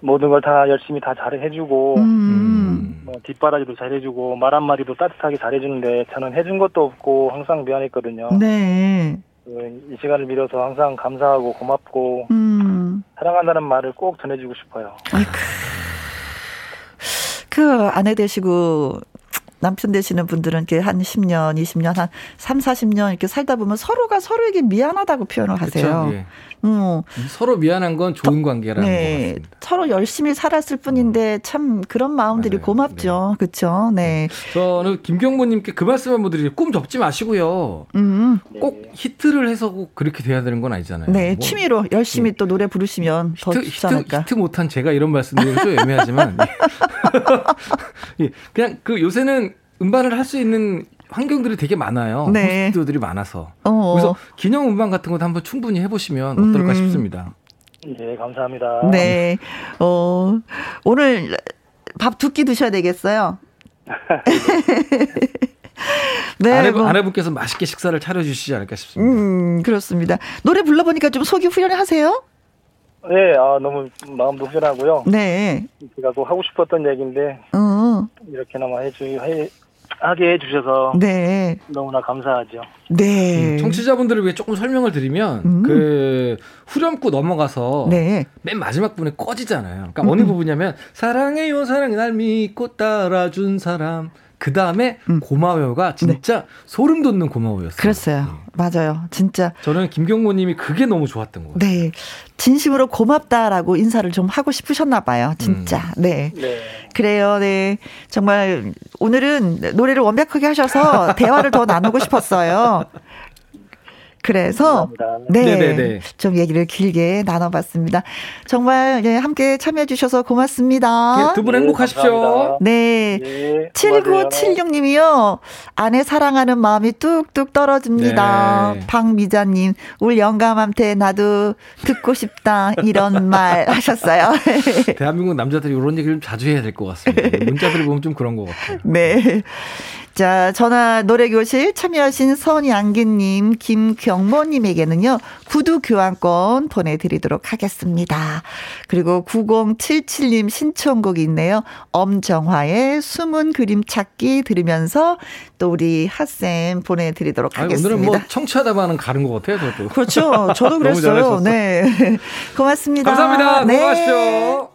모든 걸 다 열심히 다 잘해주고, 음. 뭐 뒷바라지도 잘해주고, 말 한마디도 따뜻하게 잘해주는데, 저는 해준 것도 없고, 항상 미안했거든요. 네. 그, 이 시간을 빌어서 항상 감사하고 고맙고, 음. 사랑한다는 말을 꼭 전해주고 싶어요. 그 아내 되시고, 남편 되시는 분들은 이렇게 한 10년, 20년, 한 3, 40년 이렇게 살다 보면 서로가 서로에게 미안하다고 표현을 하세요. 예. 음. 서로 미안한 건 좋은 관계라는 네. 것 같습니다. 서로 열심히 살았을 뿐인데 참 그런 마음들이 맞아요. 고맙죠. 네. 그렇죠. 네. 저는 김경모님께 그 말씀 한번 드리죠. 꿈 접지 마시고요. 음. 꼭 히트를 해서 꼭 그렇게 돼야 되는 건 아니잖아요. 네, 뭐. 취미로 열심히 네. 또 노래 부르시면 더 히트, 좋지 않을까. 히트, 히트 못한 제가 이런 말씀드리면 좀 애매하지만 (laughs) (laughs) 예. 그냥 그 요새는 음반을 할 수 있는 환경들이 되게 많아요. 네. 호스트들이 많아서. 어어. 그래서 기념 음반 같은 것도 한번 충분히 해보시면 어떨까 음. 싶습니다. 네, 감사합니다. 네. 어, 오늘 밥 두 끼 드셔야 되겠어요. (laughs) 네, 아내분, 뭐. 아내분께서 맛있게 식사를 차려주시지 않을까 싶습니다. 음, 그렇습니다. 노래 불러보니까 좀 속이 후련하세요? 네, 아, 너무 마음도 후련하고요. 네. 제가 또 하고 싶었던 얘기인데, 어. 이렇게나마 해주, 해, 하게 해주셔서 네. 너무나 감사하죠. 네. 음, 청취자분들을 위해 조금 설명을 드리면 음. 그 후렴구 넘어가서 네. 맨 마지막 부분에 꺼지잖아요. 그러니까 음. 어느 부분이냐면 사랑해요 사랑해 날 믿고 따라준 사람 그 다음에 음. 고마워요가 진짜 네. 소름 돋는 고마워였어요. 그랬어요. 네. 맞아요. 진짜. 저는 김경모님이 그게 너무 좋았던 거예요. 네. 진심으로 고맙다라고 인사를 좀 하고 싶으셨나 봐요. 진짜. 음. 네. 네. 그래요. 네. 정말 오늘은 노래를 완벽하게 하셔서 대화를 더 나누고 싶었어요. 그래서 네, 네네네. 좀 얘기를 길게 나눠봤습니다. 정말 네, 함께 참여해 주셔서 고맙습니다. 네, 두분 행복하십시오. 네. 네 7976님이요. 아내 사랑하는 마음이 뚝뚝 떨어집니다. 네. 박미자님, 우리 영감한테 나도 듣고 싶다. 이런 (laughs) 말 하셨어요. 대한민국 남자들이 이런 얘기를 좀 자주 해야 될 것 같습니다. 문자들 보면 좀 그런 것 같아요. 네. 자, 전화 노래교실 참여하신 선양기님, 김경모님에게는요, 구두 교환권 보내드리도록 하겠습니다. 그리고 9077님 신청곡이 있네요. 엄정화의 숨은 그림 찾기 들으면서 또 우리 핫쌤 보내드리도록 하겠습니다. 오늘은 뭐 청취하다가는 가는 것 같아요, 저도. 그렇죠. 저도 (laughs) 그랬어요. 네. (laughs) 고맙습니다. 감사합니다. 네. 고맙십시오.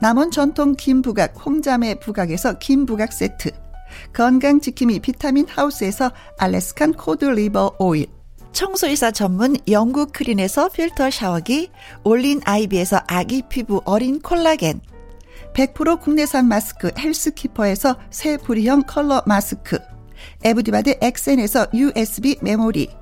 남원 전통 김부각 홍자매 부각에서 김부각 세트. 건강지킴이 비타민 하우스에서 Alaskan cod liver oil. 청소이사 전문 영국 크린에서 필터 샤워기 올린 아이비에서 아기 피부 어린 콜라겐. 100% 국내산 마스크 헬스키퍼에서 새 부리형 컬러 마스크. 에브디바드 엑센에서 USB 메모리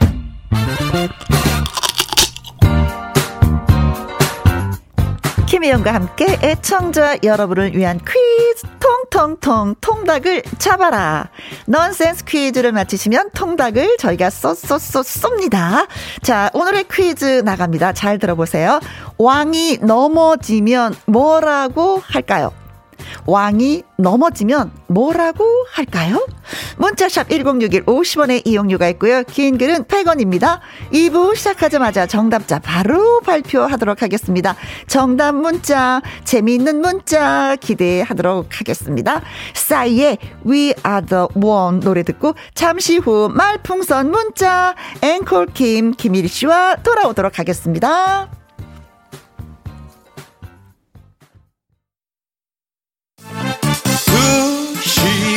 김혜영과 함께 애청자 여러분을 위한 퀴즈 통통통 통닭을 잡아라. 넌센스 퀴즈를 맞히시면 통닭을 저희가 쏘쏘쏘 쏩니다. 자, 오늘의 퀴즈 나갑니다. 잘 들어보세요. 왕이 넘어지면 뭐라고 할까요? 왕이 넘어지면 뭐라고 할까요? 문자샵 1061 50원의 이용료가 있고요. 긴 글은 100원입니다. 2부 시작하자마자 정답자 바로 발표하도록 하겠습니다. 정답 문자, 재미있는 문자 기대하도록 하겠습니다. 싸이의 We Are The One 노래 듣고 잠시 후 말풍선 문자 앵콜 김 김일 씨와 돌아오도록 하겠습니다.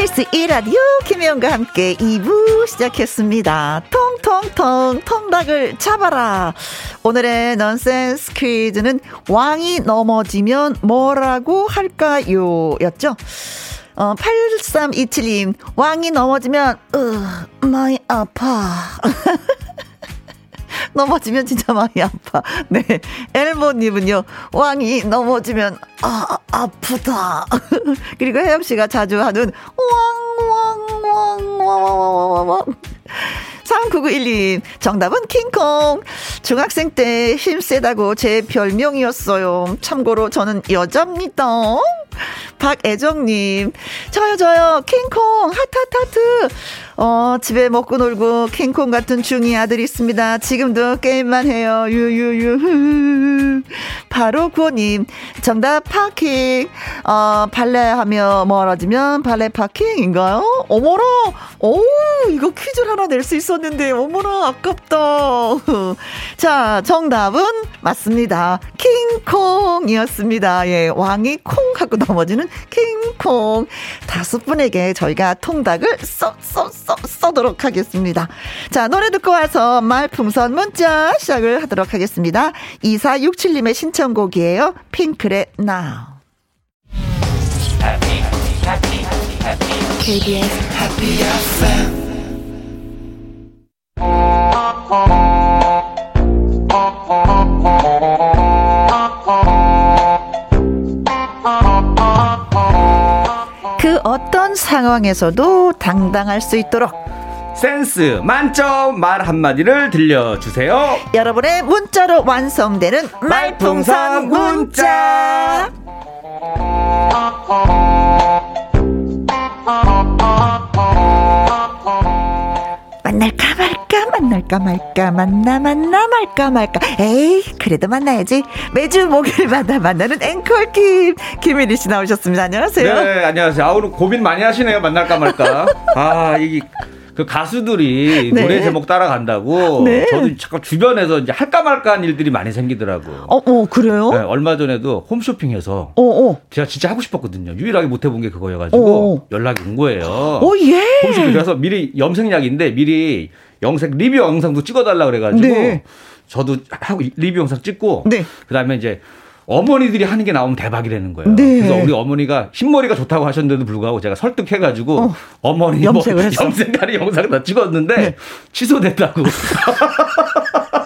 KBS 1라디오 김혜영과 함께 2부 시작했습니다. 통통통 통닭을 잡아라. 오늘의 넌센스 퀴즈는 왕이 넘어지면 뭐라고 할까요? 였죠? 어, 8327님, 왕이 넘어지면, 으, 많이 아파. (laughs) 넘어지면 진짜 많이 아파. 네. 엘모님은요, 왕이 넘어지면, 아, 아프다. (laughs) 그리고 혜영 씨가 자주 하는, 왕, 왕, 왕, 왕, 왕, 왕, 왕. 3991님, 정답은 킹콩. 중학생 때 힘세다고 제 별명이었어요. 참고로 저는 여자입니다. 박애정님, 저요, 저요, 킹콩, 하트. 어, 집에 먹고 놀고 킹콩 같은 중이 아들이 있습니다. 지금도 게임만 해요. 유유유. 바로 구호님. 정답 파킹. 어, 발레하며 멀어지면 발레 파킹인가요? 어머나. 오, 이거 퀴즈를 하나 낼 수 있었는데, 어머나, 아깝다. (laughs) 자, 정답은 맞습니다. 킹콩이었습니다. 예, 왕이 콩 하고 넘어지는 킹콩. 다섯 분에게 저희가 통닭을 써, 써도록 하겠습니다. 자, 노래 듣고 와서 말풍선 문자 시작을 하도록 하겠습니다. 2467님의 신청곡이에요. 핑클의 Now. KBS Happy FM 그 어떤 상황에서도 당당할 수 있도록 센스 만점 말 한마디를 들려주세요. 여러분의 문자로 완성되는 말풍선 문자. 만날까 만날까 말까 만나 만나 말까 말까 에이 그래도 만나야지 매주 목요일마다 만나는 앵콜킴 김일희 씨 나오셨습니다 안녕하세요 네 안녕하세요 아 오늘 고민 많이 하시네요 만날까 말까 아 이게 그 가수들이 네. 노래 제목 따라간다고 네. 저도 잠깐 주변에서 이제 할까 말까 한 일들이 많이 생기더라고. 어, 어 그래요? 네, 얼마 전에도 홈쇼핑에서 어, 어. 제가 진짜 하고 싶었거든요. 유일하게 못 해본 게 그거여가지고 어, 어. 연락이 온 거예요. 어, 예. 홈쇼핑 그래서 미리 염색약인데 미리 영색 리뷰 영상도 찍어달라 그래가지고 네. 저도 하고 리뷰 영상 찍고 네. 그다음에 이제 어머니들이 하는 게 나오면 대박이 되는 거예요. 네. 그래서 우리 어머니가 흰머리가 좋다고 하셨는데도 불구하고 제가 설득해가지고 어, 머니 염색을 뭐 했어? 염색하는 영상을 다 찍었는데 네. 취소됐다고. (laughs)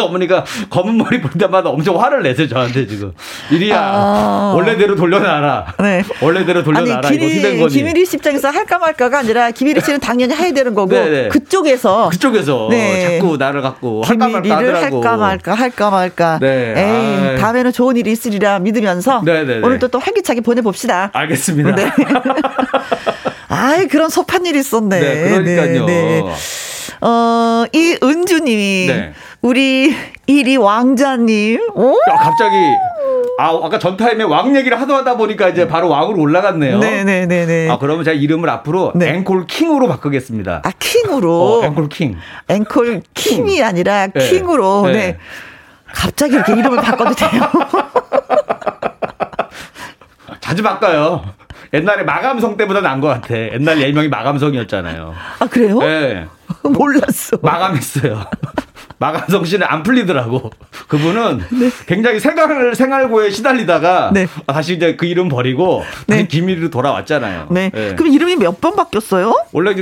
(laughs) 어머니가 검은 머리 볼 때마다 엄청 화를 내세요 저한테 지금 이리야 아... 원래대로 돌려놔라 네. 원래대로 돌려놔라 아니, 거니 김일희 씨 입장에서 할까 말까가 아니라 김일희 씨는 당연히 해야 되는 거고 네네. 네. 그쪽에서 그쪽에서 네. 자꾸 나를 갖고 할까 말까 하더라고 할까 말까 할까 말까 네. 에이 아이. 다음에는 좋은 일이 있으리라 믿으면서 네네네. 네, 오늘도 또 활기차게 보내봅시다 알겠습니다 네. (laughs) 아이 그런 섭한 일이 있었네 네 그러니까요 네, 어, 이 은주님이 네. 우리 이리 왕자님. 오? 야, 갑자기 아, 아까 전 타임에 왕 얘기를 하도 하다 보니까 이제 바로 왕으로 올라갔네요. 네네네네. 네, 네, 네. 아, 그러면 제가 이름을 앞으로 네. 앵콜 킹으로 바꾸겠습니다. 아, 킹으로? 어, 앵콜 킹. 앵콜 킹이 킹. 아니라 킹으로. 네. 네. 갑자기 이렇게 이름을 바꿔도 돼요? (laughs) 자주 바꿔요. 옛날에 마감성 때보다 나은 것 같아. 옛날 예명이 마감성이었잖아요. 아, 그래요? 네. (laughs) 몰랐어. 마감했어요. 마감성 씨는 안 풀리더라고. 그분은 (laughs) 네. 굉장히 생활, 생활고에 시달리다가 네. 다시 이제 그 이름 버리고 네. 김일희로 돌아왔잖아요. 네. 네. 그럼 이름이 몇 번 바뀌었어요? 원래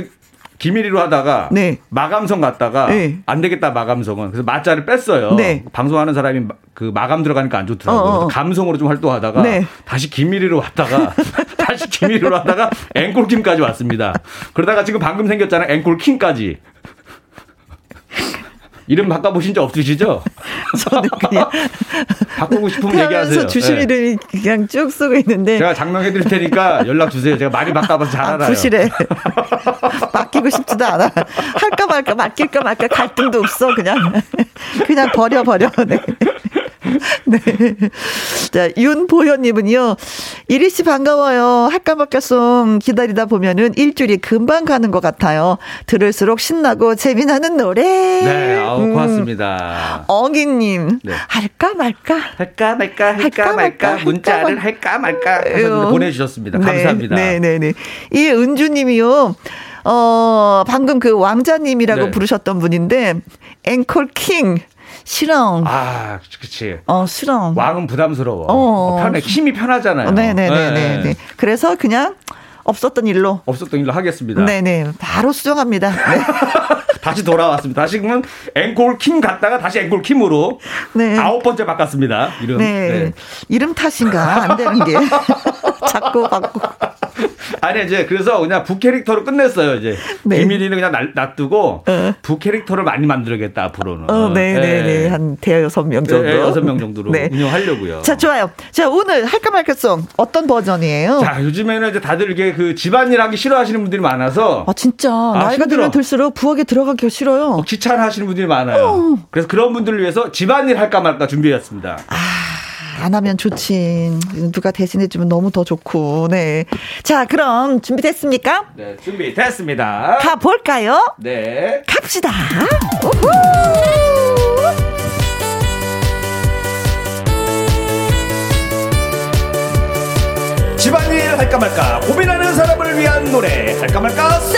김일희로 하다가 네. 마감성 갔다가 네. 안 되겠다 마감성은 그래서 마자를 뺐어요. 네. 방송하는 사람이 그 마감 들어가니까 안 좋더라고요. 어, 어. 감성으로 좀 활동하다가 네. 다시 김일희로 왔다가 (laughs) 다시 김일희로 왔다가 앵콜킴까지 왔습니다. 그러다가 지금 방금 생겼잖아요. 앵콜킹까지. 이름 바꿔보신 적 없으시죠? (laughs) 저는 그냥 (laughs) 바꾸고 싶으면 얘기하세요. 주신 네. 이름이 그냥 쭉 쓰고 있는데 제가 장명해드릴 테니까 (laughs) 연락 주세요. 제가 많이 바꿔봐서 잘 아, 알아요. 부실해. 맡기고 싶지도 않아. 할까 말까 맡길까 말까 갈등도 없어 그냥 그냥 버려 버려. 네. (laughs) 네. 자, 윤보현님은요, 이리 씨 반가워요. 할까 말까 송 기다리다 보면은 일주일이 금방 가는 것 같아요. 들을수록 신나고 재미나는 노래. 네, 아우, 음. 고맙습니다. 어기님, 네. 할까 말까? 할까 말까? 할까, 할까 말까? 말까? 문자를 할까 말까? 하셨는데 보내주셨습니다. 네, 감사합니다. 네네네. 이 은주님이요. 어, 방금 그 왕자님이라고 네. 부르셨던 분인데, 앵콜 킹. 실험. 아, 그치. 어, 실험. 왕은 부담스러워. 어, 어 편해. 힘이 편하잖아요. 네네네네. 네. 네. 그래서 그냥 없었던 일로. 없었던 일로 하겠습니다. 네네. 바로 수정합니다. 네. (laughs) 다시 돌아왔습니다. 다시 그러면 앵콜 킴 갔다가 다시 앵콜 킴으로 네. 아홉 번째 바꿨습니다. 이름. 네. 네. 이름 탓인가 안 되는 게 (laughs) 자꾸 바꾸. (laughs) 아니 이제 그래서 그냥 부 캐릭터로 끝냈어요 이제 네. 비밀이는 그냥 놔두고 어. 부 캐릭터를 많이 만들겠다 앞으로는. 어, 네네네 네. 네. 한 대여섯 명 정도. 네, 여섯 명 정도로 (laughs) 네. 운영하려고요. 자 좋아요. 자 오늘 할까 말까송 어떤 버전이에요? 자 요즘에는 이제 다들 이게 그 집안일 하기 싫어하시는 분들이 많아서. 아 진짜 아, 나이가 들면 들수록 부엌에 들어가기가 싫어요. 어, 귀찮아하시는 분들이 많아요. 어. 그래서 그런 분들을 위해서 집안일 할까 말까 준비했습니다. 아. 안 하면 좋지. 누가 대신해주면 너무 더 좋고, 네. 자, 그럼 준비됐습니까? 네, 준비됐습니다. 가볼까요? 네. 갑시다. 우후! 집안일 할까 말까 고민하는 사람을 위한 노래 할까 말까 송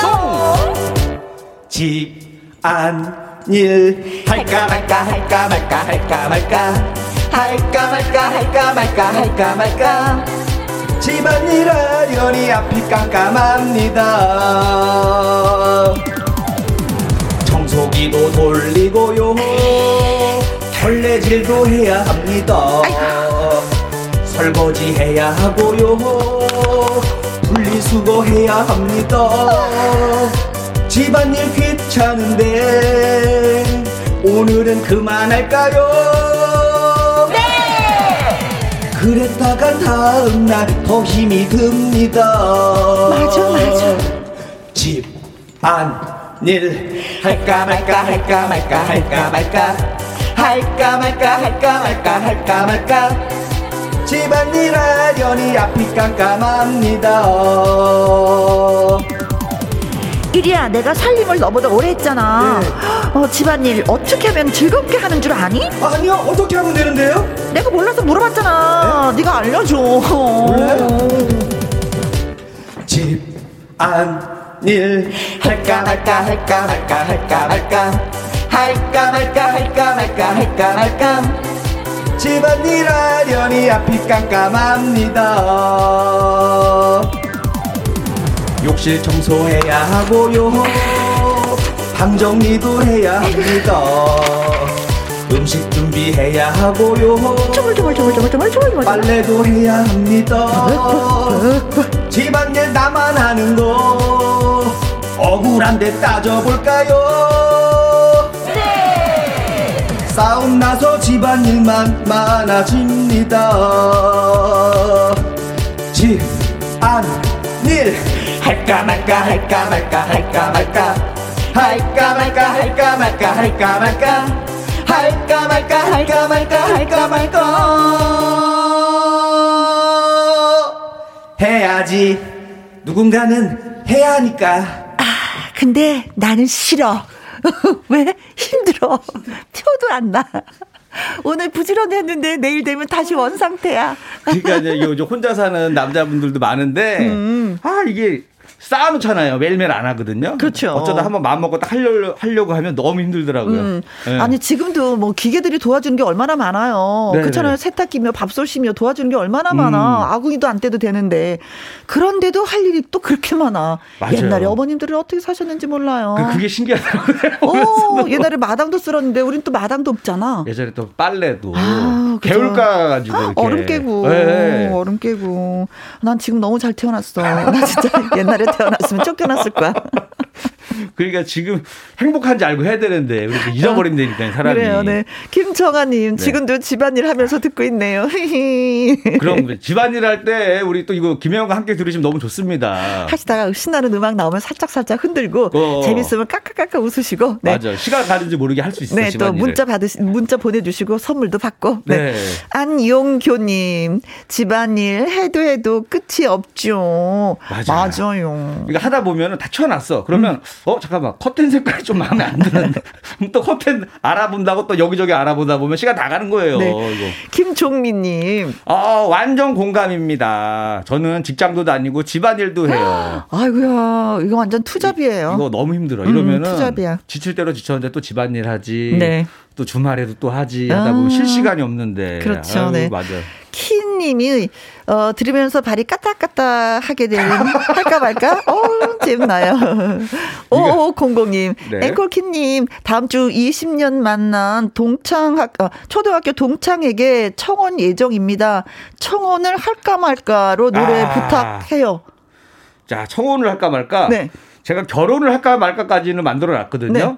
집안일 할까 말까 할까 말까 할까 말까 할까 말까 할까 말까 할까 말까. 집안일 하려니 앞이 깜깜합니다. 청소기도 돌리고요. 털레질도 해야 합니다. 설거지 해야 하고요. 분리수거 해야 합니다. 집안일 귀찮은데 오늘은 그만할까요 그랬다가 다음날 더 힘이 듭니다. 맞아 맞아. 집안일. 할까 말까 할까 말까 할까 말까. 할까 말까 할까 말까 할까 말까. 집안일 하려니 앞이 깜깜합니다 이리야 내가 살림을 너보다 오래 했잖아 네. 어, 집안일 어떻게 하면 즐겁게 하는 줄 아니? 아니요 어떻게 하면 되는데요? 내가 몰라서 물어봤잖아 네? 가 알려줘 몰라요 집안일 할까 말까 할까 말까 할까 말까 할까 말까 할까 말까 할까 말까 집안일 하려니 앞이 깜깜합니다 욕실 청소해야 하고요. 방 정리도 해야 합니다. 음식 준비해야 하고요. 빨래도 해야 합니다. 집안일 나만 하는 거 억울한데 따져볼까요? 네. 싸움 나서 집안일만 많아집니다. 집안일 할까 말까 할까 말까 할까 말까. 할까 말까 할까 말까 할까 말까. 할까 말까 할까 말까 할까 말까. 해야지. 누군가는 해야 하니까. 아 근데 나는 싫어. (laughs) 왜? 힘들어. 표도 안 나. 오늘 부지런했는데 내일 되면 다시 원 상태야. 그러니까 이제 혼자 사는 남자분들도 많은데 음. 아 이게 쌓아놓잖아요. 매일매일 안 하거든요. 그렇죠. 어쩌다 한번 마음 먹고 딱 하려고, 하려고 하면 너무 힘들더라고요. 음. 네. 아니 지금도 뭐 기계들이 도와주는 게 얼마나 많아요. 네 그렇잖아요. 세탁기며 밥솥이며 도와주는 게 얼마나 많아. 음. 아궁이도 안 떼도 되는데 그런데도 할 일이 또 그렇게 많아. 맞아요. 옛날에 어머님들은 어떻게 사셨는지 몰라요. 그, 게 신기하더라고요. 어, (laughs) 옛날에 마당도 쓸었는데 우린 또 마당도 없잖아. 예전에 또 빨래도 아, 개울가 가지고 아, 얼음 깨고 네. 얼음 깨고 난 지금 너무 잘 태어났어. 나 진짜 (laughs) 옛날에 태어났으면 쫓겨났을 거야. (laughs) 그러니까 지금 행복한지 알고 해야 되는데 우리 잊어버린다니까 사람이. 그래요, 네. 김정아님 네. 지금도 집안일 하면서 듣고 있네요. (laughs) 그럼 집안일 할 때 우리 또 이거 김혜영과 함께 들으시면 너무 좋습니다. 하시다가 신나는 음악 나오면 살짝 살짝 흔들고 어. 재밌으면 까까까까 웃으시고. 네. 맞아. 시간 가는지 모르게 할 수 있어요. 네, 집안일을. 또 문자 받으시 문자 보내주시고 선물도 받고. 네. 네. 안용교님 집안일 해도 해도 끝이 없죠. 맞아. 맞아요. 그러니까 하다 보면은 다 쳐놨어. 그러면 음. 어 잠깐만 커튼 색깔이 좀 마음에 안 드는데 (laughs) 또 커튼 알아본다고 또 여기저기 알아보다 보면 시간 다 가는 거예요. 네. 이거. 김종민님. 어 완전 공감입니다. 저는 직장도 다니고 집안일도 해요. (gasps) 아이고야 이거 완전 투잡이에요. 이 거 너무 힘들어. 이러면은 음, 투잡이야. 지칠 대로 지쳤는데 또 집안일 하지. 네. 또 주말에도 또 하지 하다 보면 아, 쉴 시간이 없는데. 그렇죠. 아유, 네. 맞아. 키님이 어 들으면서 발이 까딱까딱하게 되는 할까 말까? 어 재밌나요? 오 공공님 네. 앵콜키님 다음 주 20년 만난 동창학 어, 초등학교 동창에게 청원 예정입니다. 청원을 할까 말까로 노래 아. 부탁해요. 자, 청혼을 할까 말까. 네. 제가 결혼을 할까 말까까지는 만들어 놨거든요. 네.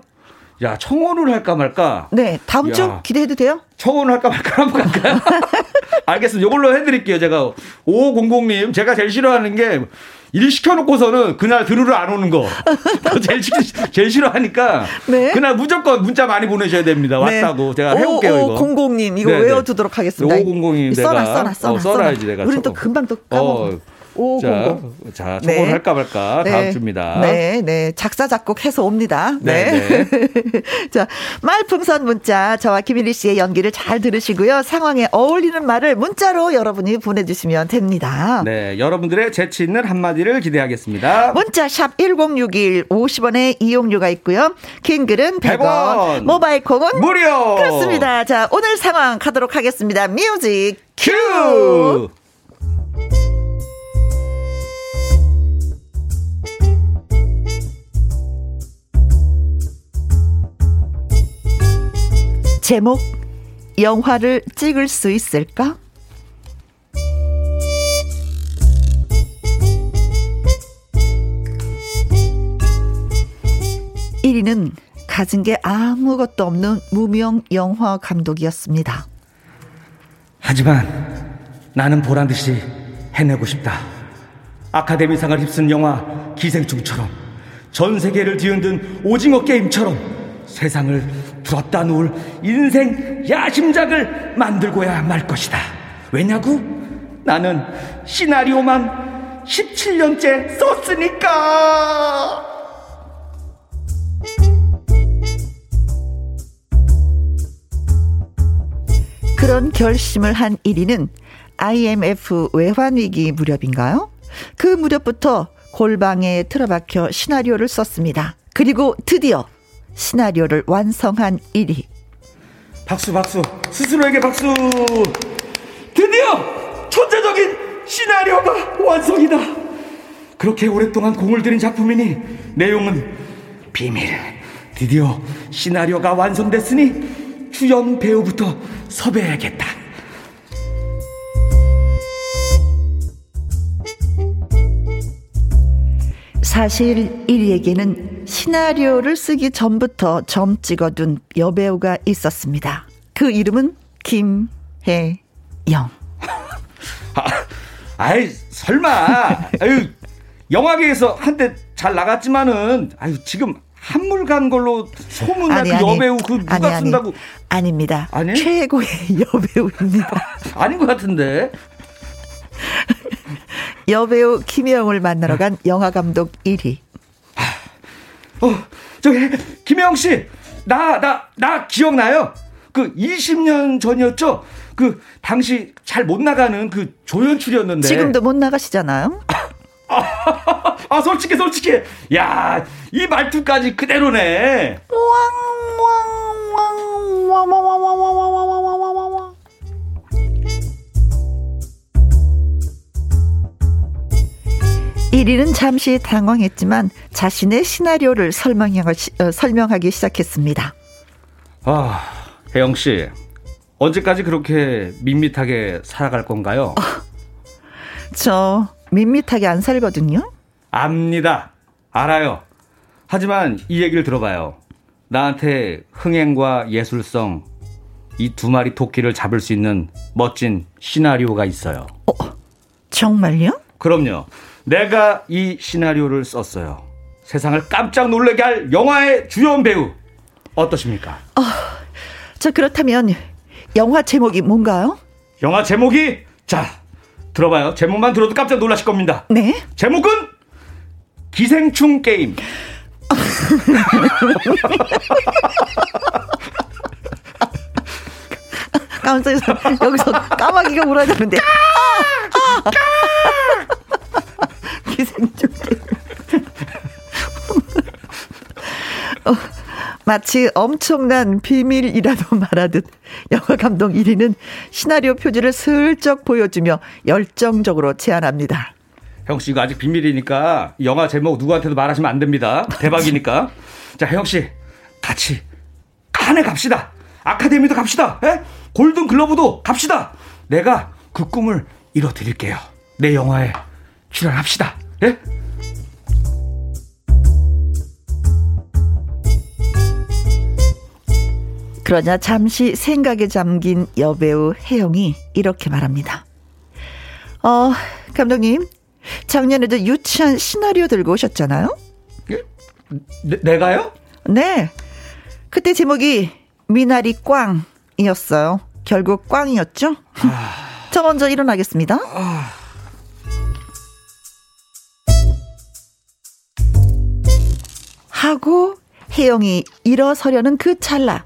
야, 청혼을 할까 말까. 네, 다음 야, 주 기대해도 돼요? 청혼을 할까 말까 한번 갈까요? (laughs) 알겠습니다. 이걸로 해드릴게요. 제가 5500님, 제가 제일 싫어하는 게 일 시켜놓고서는 그날 들으러 안 오는 거. 제일, 제일 싫어하니까. 네. 그날 무조건 문자 많이 보내셔야 됩니다. 네. 왔다고. 제가 해볼게요. 5500님, 이거, 이거 외워두도록 하겠습니다. 5500님. 써놔, 써놔, 써놔. 어, 써놔야지 내가. 우린 또 금방 또 까먹어. 어, 오, 자, 자, 청혼 네. 할까 말까 네. 다음 주입니다. 네, 네. 작사 작곡 해서 옵니다. 네. 네. 네. (laughs) 자, 말풍선 문자 저와 김일희 씨의 연기를 잘 들으시고요. 상황에 어울리는 말을 문자로 여러분이 보내 주시면 됩니다. 네, 여러분들의 재치 있는 한마디를 기대하겠습니다. 문자 샵 1061 50원의 이용료가 있고요. 긴 글은 100원, 100원. 모바일 콩은 무료. 그렇습니다. 자, 오늘 상황 가도록 하겠습니다. 뮤직 큐! 제목 영화를 찍을 수 있을까?' 1위는 가진 게 아무것도 없는 무명 영화 감독이었습니다. 하지만 나는 보란 듯이 해내고 싶다. 아카데미상을 휩쓴 영화 기생충처럼 전 세계를 뒤흔든 오징어 게임처럼 세상을 들었다 놓을 인생 야심작을 만들고야 말 것이다. 왜냐고? 나는 시나리오만 17년째 썼으니까! 그런 결심을 한 1위는 IMF 외환위기 무렵인가요? 그 무렵부터 골방에 틀어박혀 시나리오를 썼습니다. 그리고 드디어 시나리오를 완성한 1위. 박수, 박수. 스스로에게 박수. 드디어 천재적인 시나리오가 완성이다. 그렇게 오랫동안 공을 들인 작품이니 내용은 비밀. 드디어 시나리오가 완성됐으니 주연 배우부터 섭외해야겠다. 사실 1위에게는 시나리오를 쓰기 전부터 점 찍어둔 여배우가 있었습니다. 그 이름은 김혜영. (laughs) 아, 아이 설마. 아유 영화계에서 한때 잘 나갔지만은 아유 지금 한물 간 걸로 소문난 그 여배우 그 누가 아니, 아니, 쓴다고 아닙니다. 아니? 최고의 (laughs) 여배우입니다. 아닌 것 같은데. (laughs) 여배우 김혜영을 만나러 간 영화감독 1위. 어, 저기, 김혜영 씨! 나, 나, 나 기억나요? 그 20년 전이었죠? 그 당시 잘 못 나가는 그 조연출이었는데. 지금도 못 나가시잖아요? (laughs) 아, 솔직해, 솔직해. 야, 이 말투까지 그대로네. 왕, 왕, 왕, 왕, 왕, 왕. 1위는 잠시 당황했지만 자신의 시나리오를 설명하기, 어, 설명하기 시작했습니다. 아, 혜영 씨. 언제까지 그렇게 밋밋하게 살아갈 건가요? 어, 저 밋밋하게 안 살거든요. 압니다. 알아요. 하지만 이 얘기를 들어봐요. 나한테 흥행과 예술성 이 두 마리 토끼를 잡을 수 있는 멋진 시나리오가 있어요. 어, 정말요? 그럼요. 내가 이 시나리오를 썼어요. 세상을 깜짝 놀라게 할 영화의 주연 배우 어떠십니까? 어, 저 그렇다면 영화 제목이 뭔가요? 영화 제목이 자 들어봐요. 제목만 들어도 깜짝 놀라실 겁니다. 네. 제목은 기생충 게임. 깜짝이야. 여기서 까마귀가 울어야 되는데. 아! 아! 기생충 (laughs) 어, 마치 엄청난 비밀이라도 말하듯 영화 감독 1위는 시나리오 표지를 슬쩍 보여주며 열정적으로 제안합니다. 형 씨, 이거 아직 비밀이니까 영화 제목 누구한테도 말하시면 안 됩니다. 대박이니까. 자, 형 씨, 같이 칸에 갑시다. 아카데미도 갑시다. 에? 골든 글러브도 갑시다. 내가 그 꿈을 이뤄드릴게요. 내 영화에 출연합시다. 예? 그러자 잠시 생각에 잠긴 여배우 혜영이 이렇게 말합니다. 어, 감독님, 작년에 도 유치한 시나리오 들고 오셨잖아요? 예? 네, 내가요? 네. 그때 제목이 미나리 꽝이었어요. 결국 꽝이었죠? 아... 저 먼저 일어나겠습니다. 아... 하고 혜영이 일어서려는 그 찰나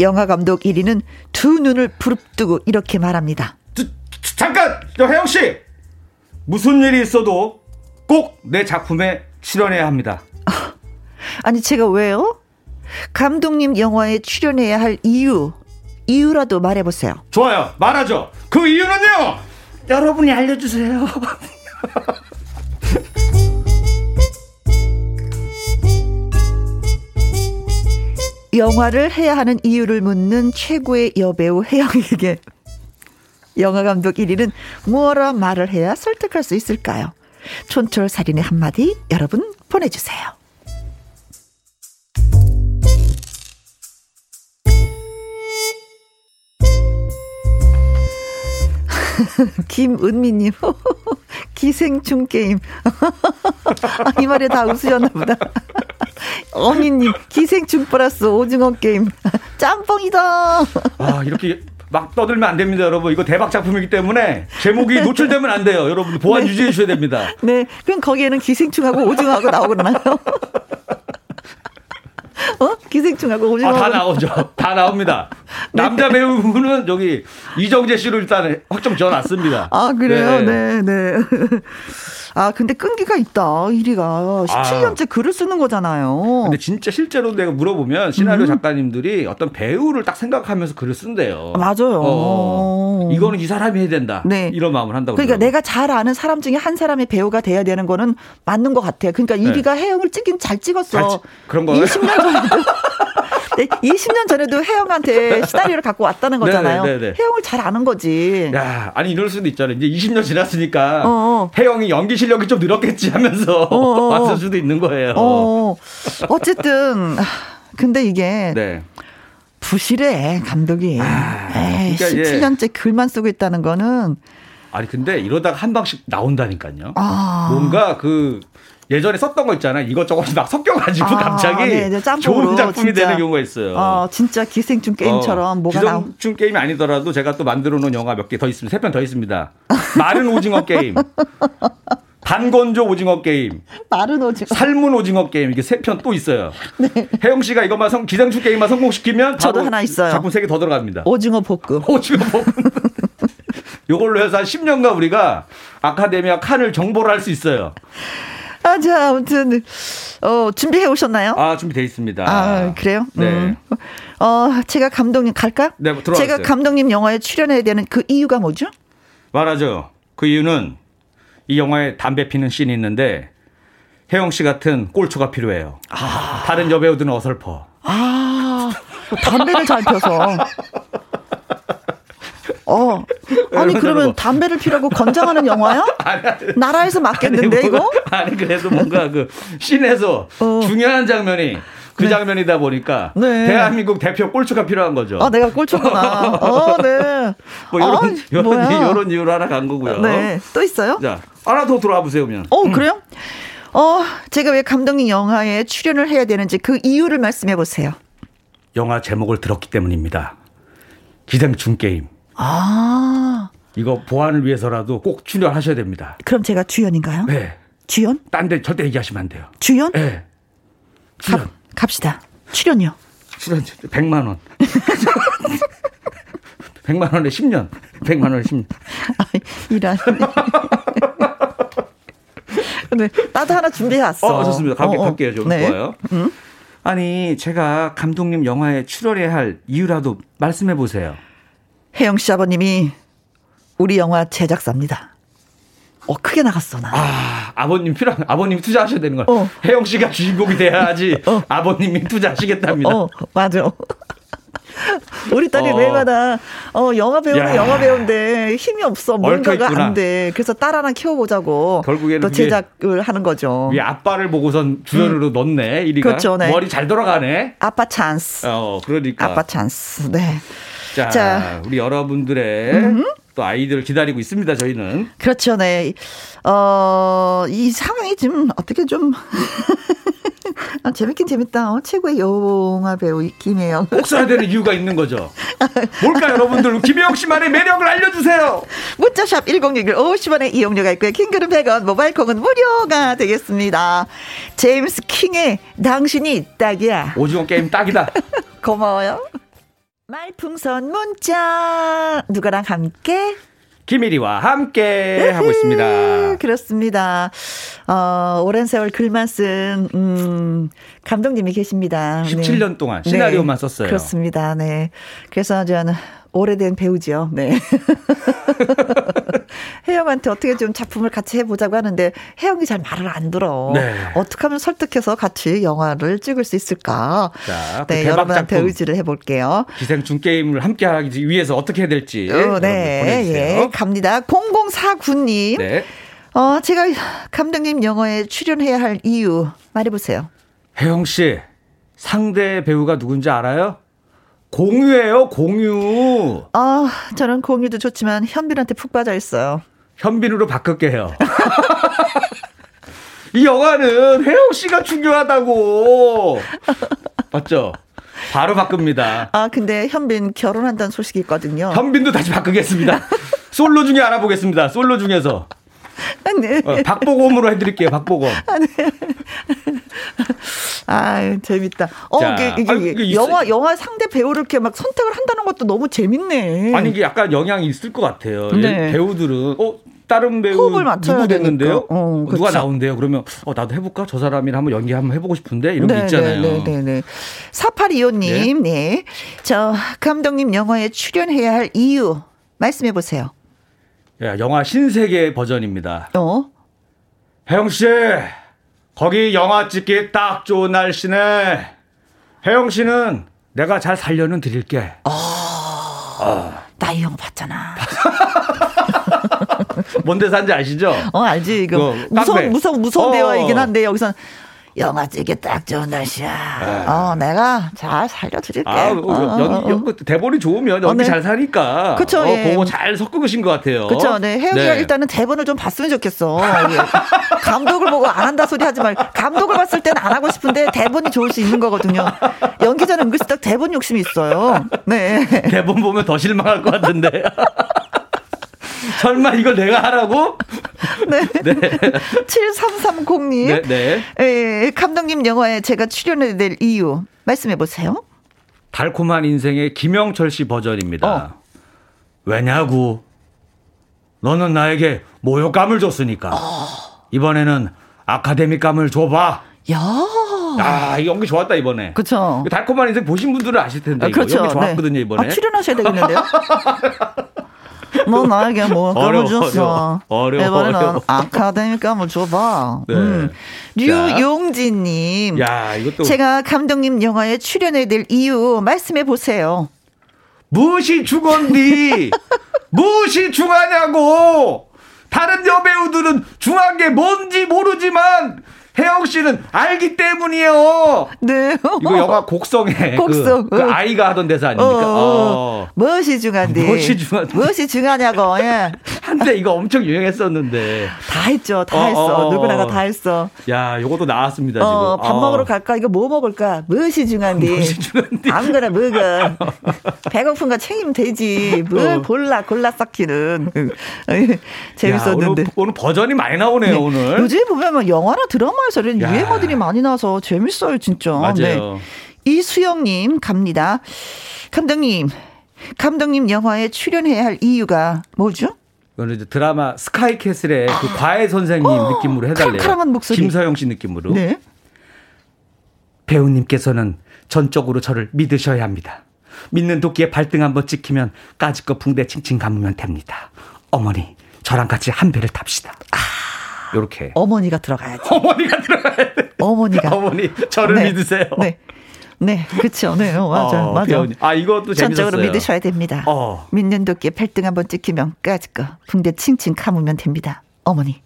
영화 감독 1위는 두 눈을 부릅뜨고 이렇게 말합니다. 저, 잠깐! 혜영 씨! 무슨 일이 있어도 꼭 내 작품에 출연해야 합니다. 아니 제가 왜요? 감독님 영화에 출연해야 할 이유 이유라도 말해보세요. 좋아요. 말하죠. 그 이유는요. 여러분이 알려주세요. (laughs) 영화를 해야 하는 이유를 묻는 최고의 여배우 혜영에게 영화 감독 1위는 뭐라 말을 해야 설득할 수 있을까요? 촌철살인의 한마디 여러분 보내주세요. (laughs) 김은미님, (laughs) 기생충 게임. (laughs) 아, 이 말에 다 웃으셨나 보다. (laughs) 어미님, 기생충 플러스 오징어 게임. (laughs) 짬뽕이다. 아, 이렇게 막 떠들면 안 됩니다, 여러분. 이거 대박 작품이기 때문에 제목이 노출되면 안 돼요. 여러분 보안 네. 유지해 주셔야 됩니다. 네. 그럼 거기에는 기생충하고 오징어하고 나오거나요? 어? 기생충하고 오징어. 아, 다 나오죠. 다 나옵니다. (laughs) 네. 남자 배우는 여기 이정재 씨로 일단 확정 지어 놨습니다. 아, 그래요? 네, 네. 네. 아, 근데 끈기가 있다. 1위가. 17년째 아. 글을 쓰는 거잖아요. 근데 진짜 실제로 내가 물어보면 시나리오 음. 작가님들이 어떤 배우를 딱 생각하면서 글을 쓴대요. 맞아요. 어, 이거는 이 사람이 해야 된다. 네. 이런 마음을 한다고. 그러니까 그러더라고요. 내가 잘 아는 사람 중에 한 사람의 배우가 돼야 되는 거는 맞는 것 같아요. 그러니까 1위가 네. 해영을 찍긴 잘 찍었어. 잘 찌, 그런 거요? 20년 전에도. (laughs) 네, 20년 전에도 혜영한테 시나리오를 갖고 왔다는 거잖아요. 네네, 네네. 혜영을 잘 아는 거지. 야, 아니 이럴 수도 있잖아요. 이제 20년 지났으니까 어어. 혜영이 연기 실 력이 좀 늘었겠지 하면서 어어. 왔을 수도 있는 거예요. 어 어쨌든 근데 이게 네. 부실해 감독이. 아, 에이, 그러니까 17년째 예. 글만 쓰고 있다는 거는 아니 근데 이러다가 한 방씩 나온다니까요. 아. 뭔가 그 예전에 썼던 거 있잖아요. 이것저것 막 섞여가지고 아, 갑자기 네, 좋은 작품이 진짜. 되는 경우가 있어요. 어, 진짜 기생충 게임처럼 어, 뭐가 나 기생충 게임이 아니더라도 제가 또 만들어 놓은 영화 몇 개 더 있습니다. 세 편 더 있습니다. 마른 오징어 게임. (laughs) 반건조 오징어 게임. 마른 오징어. 삶은 오징어 게임. 이게 세 편 또 있어요. 네. 혜영 씨가 이것만 성, 기생충 게임만 성공시키면 저도 하나 있어요. 작품 세 개 더 들어갑니다. 오징어 볶음. 오징어 볶음. (laughs) 요걸로 해서 한 10년간 우리가 아카데미와 칸을 정복을 할 수 있어요. 아, 자, 아무튼, 어, 준비해 오셨나요? 아, 준비돼 있습니다. 아, 그래요? 네. 음. 어, 제가 감독님 갈까? 네, 뭐 들어와 제가 감독님 영화에 출연해야 되는 그 이유가 뭐죠? 말하죠. 그 이유는 이 영화에 담배 피는 씬이 있는데 혜영 씨 같은 꼴초가 필요해요. 아. 다른 여배우들은 어설퍼. 아, 담배를 잘 펴서. (laughs) 어. 아니 그러면 담배를 피라고 건장하는 영화야? (laughs) 아니, 아니, 나라에서 맞겠는데 아니, 이거? 아니 그래도 뭔가 그 씬에서 어. 중요한 장면이 그 네. 장면이다 보니까 네. 대한민국 대표 꼴초가 필요한 거죠. 아, 내가 꼴초구나. 어, 네. (laughs) 뭐 이런 아, 이런 이런 이유로 하나 간 거고요. 네. 또 있어요? 자, 하나 더 들어와 보세요, 그러면. 어, 음. 그래요? 어, 제가 왜 감독님 영화에 출연을 해야 되는지 그 이유를 말씀해 보세요. 영화 제목을 들었기 때문입니다. 기생충 게임. 아. 이거 보안을 위해서라도 꼭 출연하셔야 됩니다. 그럼 제가 주연인가요? 네. 주연? 딴 데 절대 얘기하시면 안 돼요. 주연? 네. 출연. 가, 갑시다. 출연요. 출연 100만 원. (laughs) 100만 원에 10년. 100만 원에 10년. 아, 이란. (laughs) 네, 나도 하나 준비해 왔어. 어, 좋습니다. 갈게, 어, 어. 갈게요. 좀 네. 좋아요. 음? 아니, 제가 감독님 영화에 출연해야 할 이유라도 말씀해 보세요. 혜영 씨 아버님이 우리 영화 제작사입니다. 어, 크게 나갔어, 나. 아, 아버님 필요한, 아버님 투자하셔야 되는 거야. 어. 혜영 씨가 주인공이 돼야지 어. 아버님이 투자하시겠답니다. 어, 맞아. 우리 딸이 어. 매일마다 어 영화 배우는 야. 영화 배우인데 힘이 없어 뭔가가 안 돼. 그래서 딸 하나 키워보자고. 결국에는 또 제작을 하는 거죠. 위 아빠를 보고선 주연으로 음. 넣네. 이리가 그렇죠, 네. 머리 잘 돌아가네. 아빠 찬스. 어 그러니까. 아빠 찬스. 네. 자, 자. 우리 여러분들의 음. 또 아이들을 기다리고 있습니다. 저희는 그렇죠, 네. 어, 이 상황이 지금 어떻게 좀 (laughs) 아, 재밌긴 재밌다. 어, 최고의 영화 배우 김혜영. (laughs) 꼭 써야 되는 이유가 있는 거죠. 뭘까 여러분들 김혜영 씨만의 매력을 알려주세요. 문자샵 1061 50원의 이용료가 있고요. 킹글은 100원, 모바일 콩은 무료가 되겠습니다. 제임스 킹의 당신이 딱이야. 오징어 게임 딱이다. (laughs) 고마워요. 말풍선 문자 누가랑 함께 김일이와 함께 하고 있습니다. 그렇습니다. 어, 오랜 세월 글만 쓴, 음, 감독님이 계십니다. 17년 네. 동안 시나리오만 네. 썼어요. 그렇습니다. 네. 그래서 저는 오래된 배우죠. 네. (laughs) 혜영한테 어떻게 좀 작품을 같이 해보자고 하는데 혜영이 잘 말을 안 들어. 네. 어떻게 하면 설득해서 같이 영화를 찍을 수 있을까? 자, 그 네, 여러분한테 의지를 해볼게요. 기생충 게임을 함께 하기 위해서 어떻게 해야 될지. 어, 네, 예, 갑니다. 0049님. 네. 어, 제가 감독님 영화에 출연해야 할 이유 말해보세요. 혜영 씨, 상대 배우가 누군지 알아요? 공유예요, 공유. 아, 저는 공유도 좋지만 현빈한테 푹 빠져 있어요. 현빈으로 바꿀게 해요. (laughs) 이 영화는 혜영 씨가 중요하다고. 맞죠? 바로 바꿉니다. 아, 근데 현빈 결혼한다는 소식이 있거든요. 현빈도 다시 바꾸겠습니다. 솔로 중에 알아보겠습니다. 솔로 중에서. 네. 어, 박보검으로 해드릴게요. 박보검. 아, 네. 아 재밌다. 어, 자, 이게, 이게, 아니, 이게 영화 영화 상대 배우를 이렇게 막 선택을 한다는 것도 너무 재밌네. 아니 이게 약간 영향이 있을 것 같아요. 네. 배우들은 어 다른 배우 누구 됐는데요? 어, 그렇죠. 누가 나온대요? 그러면 어 나도 해볼까? 저 사람이랑 한번 연기 한번 해보고 싶은데 이런 네, 게 있잖아요. 네, 네, 네. 4825님, 네. 네. 저 감독님 영화에 출연해야 할 이유 말씀해 보세요. 야, 영화 신세계 버전입니다. 어? 혜영 씨, 거기 영화 찍기 딱 좋은 날씨네. 혜영 씨는 내가 잘 살려는 드릴게. 어, 어. 나이 형 봤잖아. (laughs) 뭔 대사인지 아시죠? 어, 알지. 이거 무서운, 무서운, 무서운 어. 대화이긴 한데, 여기서 영화 찍기 딱 좋은 날씨야. 네. 어, 내가 잘 살려드릴게. 아, 어, 어, 연기, 어, 어. 대본이 좋으면 연기 어, 네. 잘 사니까. 그쵸. 어, 예. 그거 잘 섞으신 것 같아요. 그쵸. 네. 혜영이가 네. 일단은 대본을 좀 봤으면 좋겠어. 감독을 보고 안 한다 소리 하지 말고. 감독을 봤을 때는 안 하고 싶은데 대본이 좋을 수 있는 거거든요. 연기자는 은근슬쩍 대본 욕심이 있어요. 네. 대본 보면 더 실망할 것 같은데. (laughs) (laughs) 설마 이걸 내가 하라고? (laughs) 네. 네. (laughs) 7330님. 네, 네. 에, 감독님 영화에 제가 출연해야 될 이유 말씀해 보세요. 달콤한 인생의 김영철 씨 버전입니다. 어. 왜냐고? 너는 나에게 모욕감을 줬으니까. 어. 이번에는 아카데미감을 줘봐. 야. 아, 이 연기 좋았다, 이번에. 그쵸. 달콤한 인생 보신 분들은 아실 텐데. 아, 그렇죠. 연기 좋았거든요, 네. 이번에. 아, 출연하셔야 되겠는데요? 너 나에게 뭐 감을 (laughs) 줬어. 어려워. 이번에는 아카데미 감을 줘봐. 네. 음. 류용진님. 야, 이것도. 제가 감독님 영화에 출연해야 될 이유 말씀해 보세요. 무엇이 중헌디? (laughs) 무엇이 중하냐고! 다른 여배우들은 중한 게 뭔지 모르지만 혜영 씨는 알기 때문이에요. 네. 이거 영화 곡성에 (laughs) 그 곡성. 그, 그 아이가 하던 대사 아닙니까? 어, 어. 어. 무엇이 중한데? 무엇이 중한? 무엇이 중하냐고. 예. 한때 이거 엄청 유행했었는데. 다 했죠. 다 어, 했어. 누구나가 다 했어. 야, 요것도 나왔습니다 지금. 밥 먹으러 갈까? 이거 뭐 먹을까? 무엇이 중한데? 무엇이 중한데? 아무거나 먹어. 배고픈가 챙기면 되지. 뭘 골라 골라 쌓기는. 재밌었는데. 야, 오늘, 오늘, 버전이 많이 나오네요 네. 오늘. 요즘 보면 영화나 드라마 영화에서 이런 야. 유행어들이 많이 나서 재밌어요, 진짜. 맞아요. 네. 이수영님 갑니다. 감독님, 감독님 영화에 출연해야 할 이유가 뭐죠? 이거는 이제 드라마 스카이캐슬의 그 과외 선생님 어, 느낌으로 해달래요. 카랑한 목소리. 김서영 씨 느낌으로. 네. 배우님께서는 전적으로 저를 믿으셔야 합니다. 믿는 도끼에 발등 한번 찍히면 까짓거 붕대 칭칭 감으면 됩니다. 어머니, 저랑 같이 한 배를 탑시다. 아. 요렇게. 어머니가 들어가야지. (laughs) 어머니가 들어가야 돼. 어머니가. 어머니, 저를 네. 믿으세요. 네. 네, 그렇죠. 네, 어, 맞아, 어, 맞아. 배우님. 아 이것도. 전적으로 믿으셔야 됩니다. 어. 믿는 도끼 팔등 한번 찍히면 까짓 거 붕대 칭칭 감으면 됩니다. 어머니.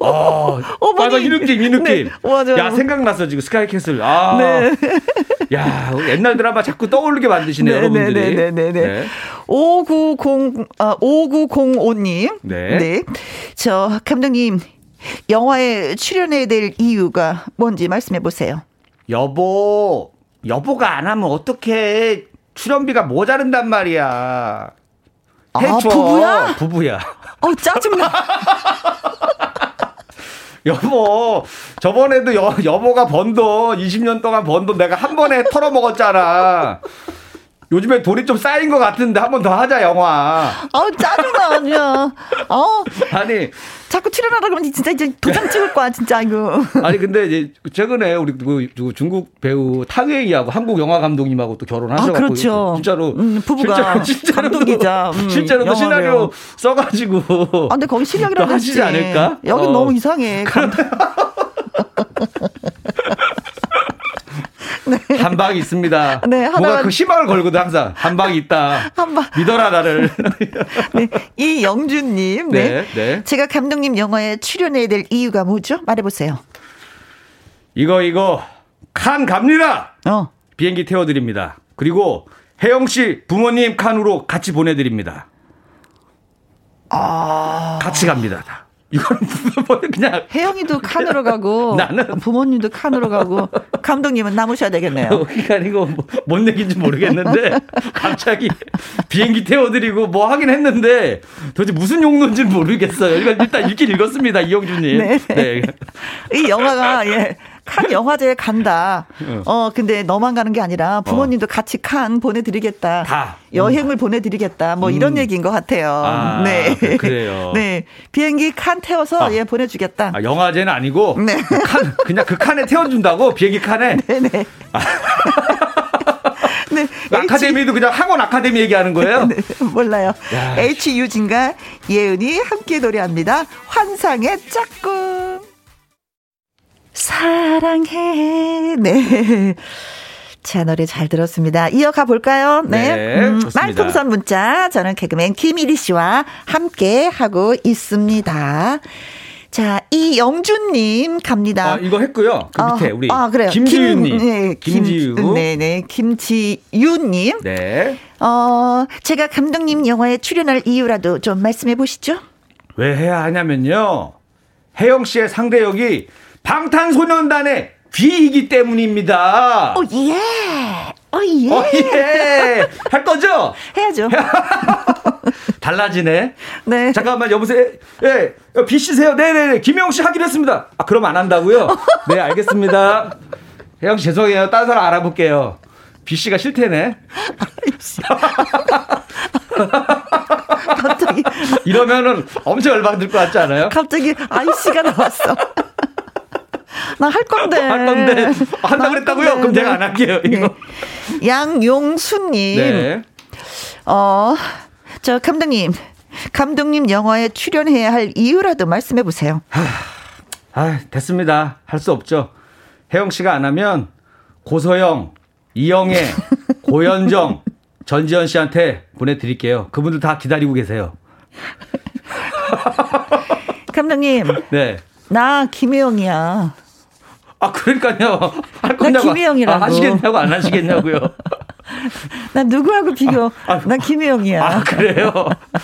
어, 맞아 이 느낌 이 느낌. 네, 맞아. 야 생각났어 지금 스카이캐슬. 아, 네. 야 옛날 드라마 자꾸 떠오르게 만드시네요 네, 여러분들이. 네 네 네. 네. 5905 아, 5905님. 네. 네. 저 감독님 영화에 출연해야 될 이유가 뭔지 말씀해 보세요. 여보, 여보가 안 하면 어떻게 출연비가 모자른단 말이야. 아, 해줘. 아, 부부야? 부부야. 어, 짜증나. (laughs) 여보, 저번에도 여, 여보가 번 돈, 20년 동안 번 돈 내가 한 번에 털어먹었잖아. 요즘에 돈이 좀 쌓인 것 같은데 한 번 더 하자 영화. 아우 짜증나 아니야. 어. 아니 자꾸 출연하라 그러면 진짜 이제 도장 찍을 거야 진짜 이거. 아니 근데 이제 최근에 우리 그 중국 배우 탕웨이하고 한국 영화 감독님하고 또 결혼하셔가지고 아, 그렇죠. 진짜로 음, 부부가 실제로, (laughs) 감독이자 음, 실제로 시나리오 써가지고. 아 근데 거기 실력이라도 하시지 않을까? 여기 어. 너무 이상해. (laughs) (laughs) 네. 한 방이 있습니다. (laughs) 네, 하다가 뭔가 그 희망을 걸거든 항상 한 방이 있다. 한 방 믿어라 나를. (laughs) 네, 이 영준님, 네. 네, 네. 제가 감독님 영화에 출연해야 될 이유가 뭐죠? 말해보세요. 이거 이거 칸 갑니다. 어. 비행기 태워드립니다. 그리고 혜영 씨 부모님 칸으로 같이 보내드립니다. 아. 같이 갑니다. 다. 이건 뭐 그냥 혜영이도 칸으로 가고 나는 부모님도 칸으로 가고 감독님은 남으셔야 되겠네요. (laughs) 그러니까 이거 뭐, 뭔 얘기인지 모르겠는데 (laughs) 갑자기 비행기 태워드리고 뭐 하긴 했는데 도대체 무슨 용도인지 모르겠어요. 일단 읽긴 읽었습니다 이영준님. (laughs) 네. 네. 이 영화가 예. 칸 영화제에 간다. (laughs) 어. 어, 근데 너만 가는 게 아니라 부모님도 어. 같이 칸 보내드리겠다. 다. 여행을 음. 보내드리겠다. 뭐 음. 이런 얘기인 것 같아요. 아, (laughs) 네. 그래요. (laughs) 네. 비행기 칸 태워서 아. 예, 보내주겠다. 아, 영화제는 아니고. 네. 그 칸, 그냥 그 칸에 태워준다고? 비행기 칸에? 네네. 아. 네. 아카데미도 그냥 학원 아카데미 얘기하는 거예요? 네, 몰라요. H 유진과 예은이 함께 노래합니다. 환상의 짝꿍. 사랑해. 네. 자, 노래 잘 들었습니다. 이어가 볼까요? 네. 네 음, 말풍선 문자. 저는 개그맨 김일희 씨와 함께 하고 있습니다. 자, 이영준님 갑니다. 아, 이거 했고요. 그 밑에 어, 우리 아, 그래요. 김지유님. 김, 네, 김지유. 김, 네네. 김지유님. 네. 어, 제가 감독님 영화에 출연할 이유라도 좀 말씀해 보시죠. 왜 해야 하냐면요. 혜영 씨의 상대 역이 방탄소년단의 귀이기 때문입니다. 오, 예. 오, 예. 오, 예. 할 거죠? (laughs) 해야죠. (laughs) 달라지네. 네. 잠깐만, 여보세요. 예, 비 씨세요? 네네네. 김영 씨 하기로 했습니다. 아, 그럼 안 한다고요? (laughs) 네, 알겠습니다. 혜영 씨 죄송해요. 다른 사람 알아볼게요. 비 씨가 싫대네. 갑자기. 이러면은 엄청 열받을 것 같지 않아요? 갑자기 아이씨가 나왔어. 나 할 건데. 할 건데. 한다 그랬다고요? 건데. 그럼 내가 안 할게요. 네. 이거. 네. 양용수님. 네. 어, 저 감독님. 감독님 영화에 출연해야 할 이유라도 말씀해 보세요. 아, 됐습니다. 할 수 없죠. 혜영 씨가 안 하면 고소영, 이영애, (laughs) 고현정, 전지현 씨한테 보내드릴게요. 그분들 다 기다리고 계세요. 감독님. 네. 나 김혜영이야. 아, 그러니까요. 할 거냐고. 나 김혜영이라고. 아, 하시겠냐고, 안 하시겠냐고요. (laughs) 나 누구하고 비교? 아, 아, 난 김혜영이야. 아, 그래요?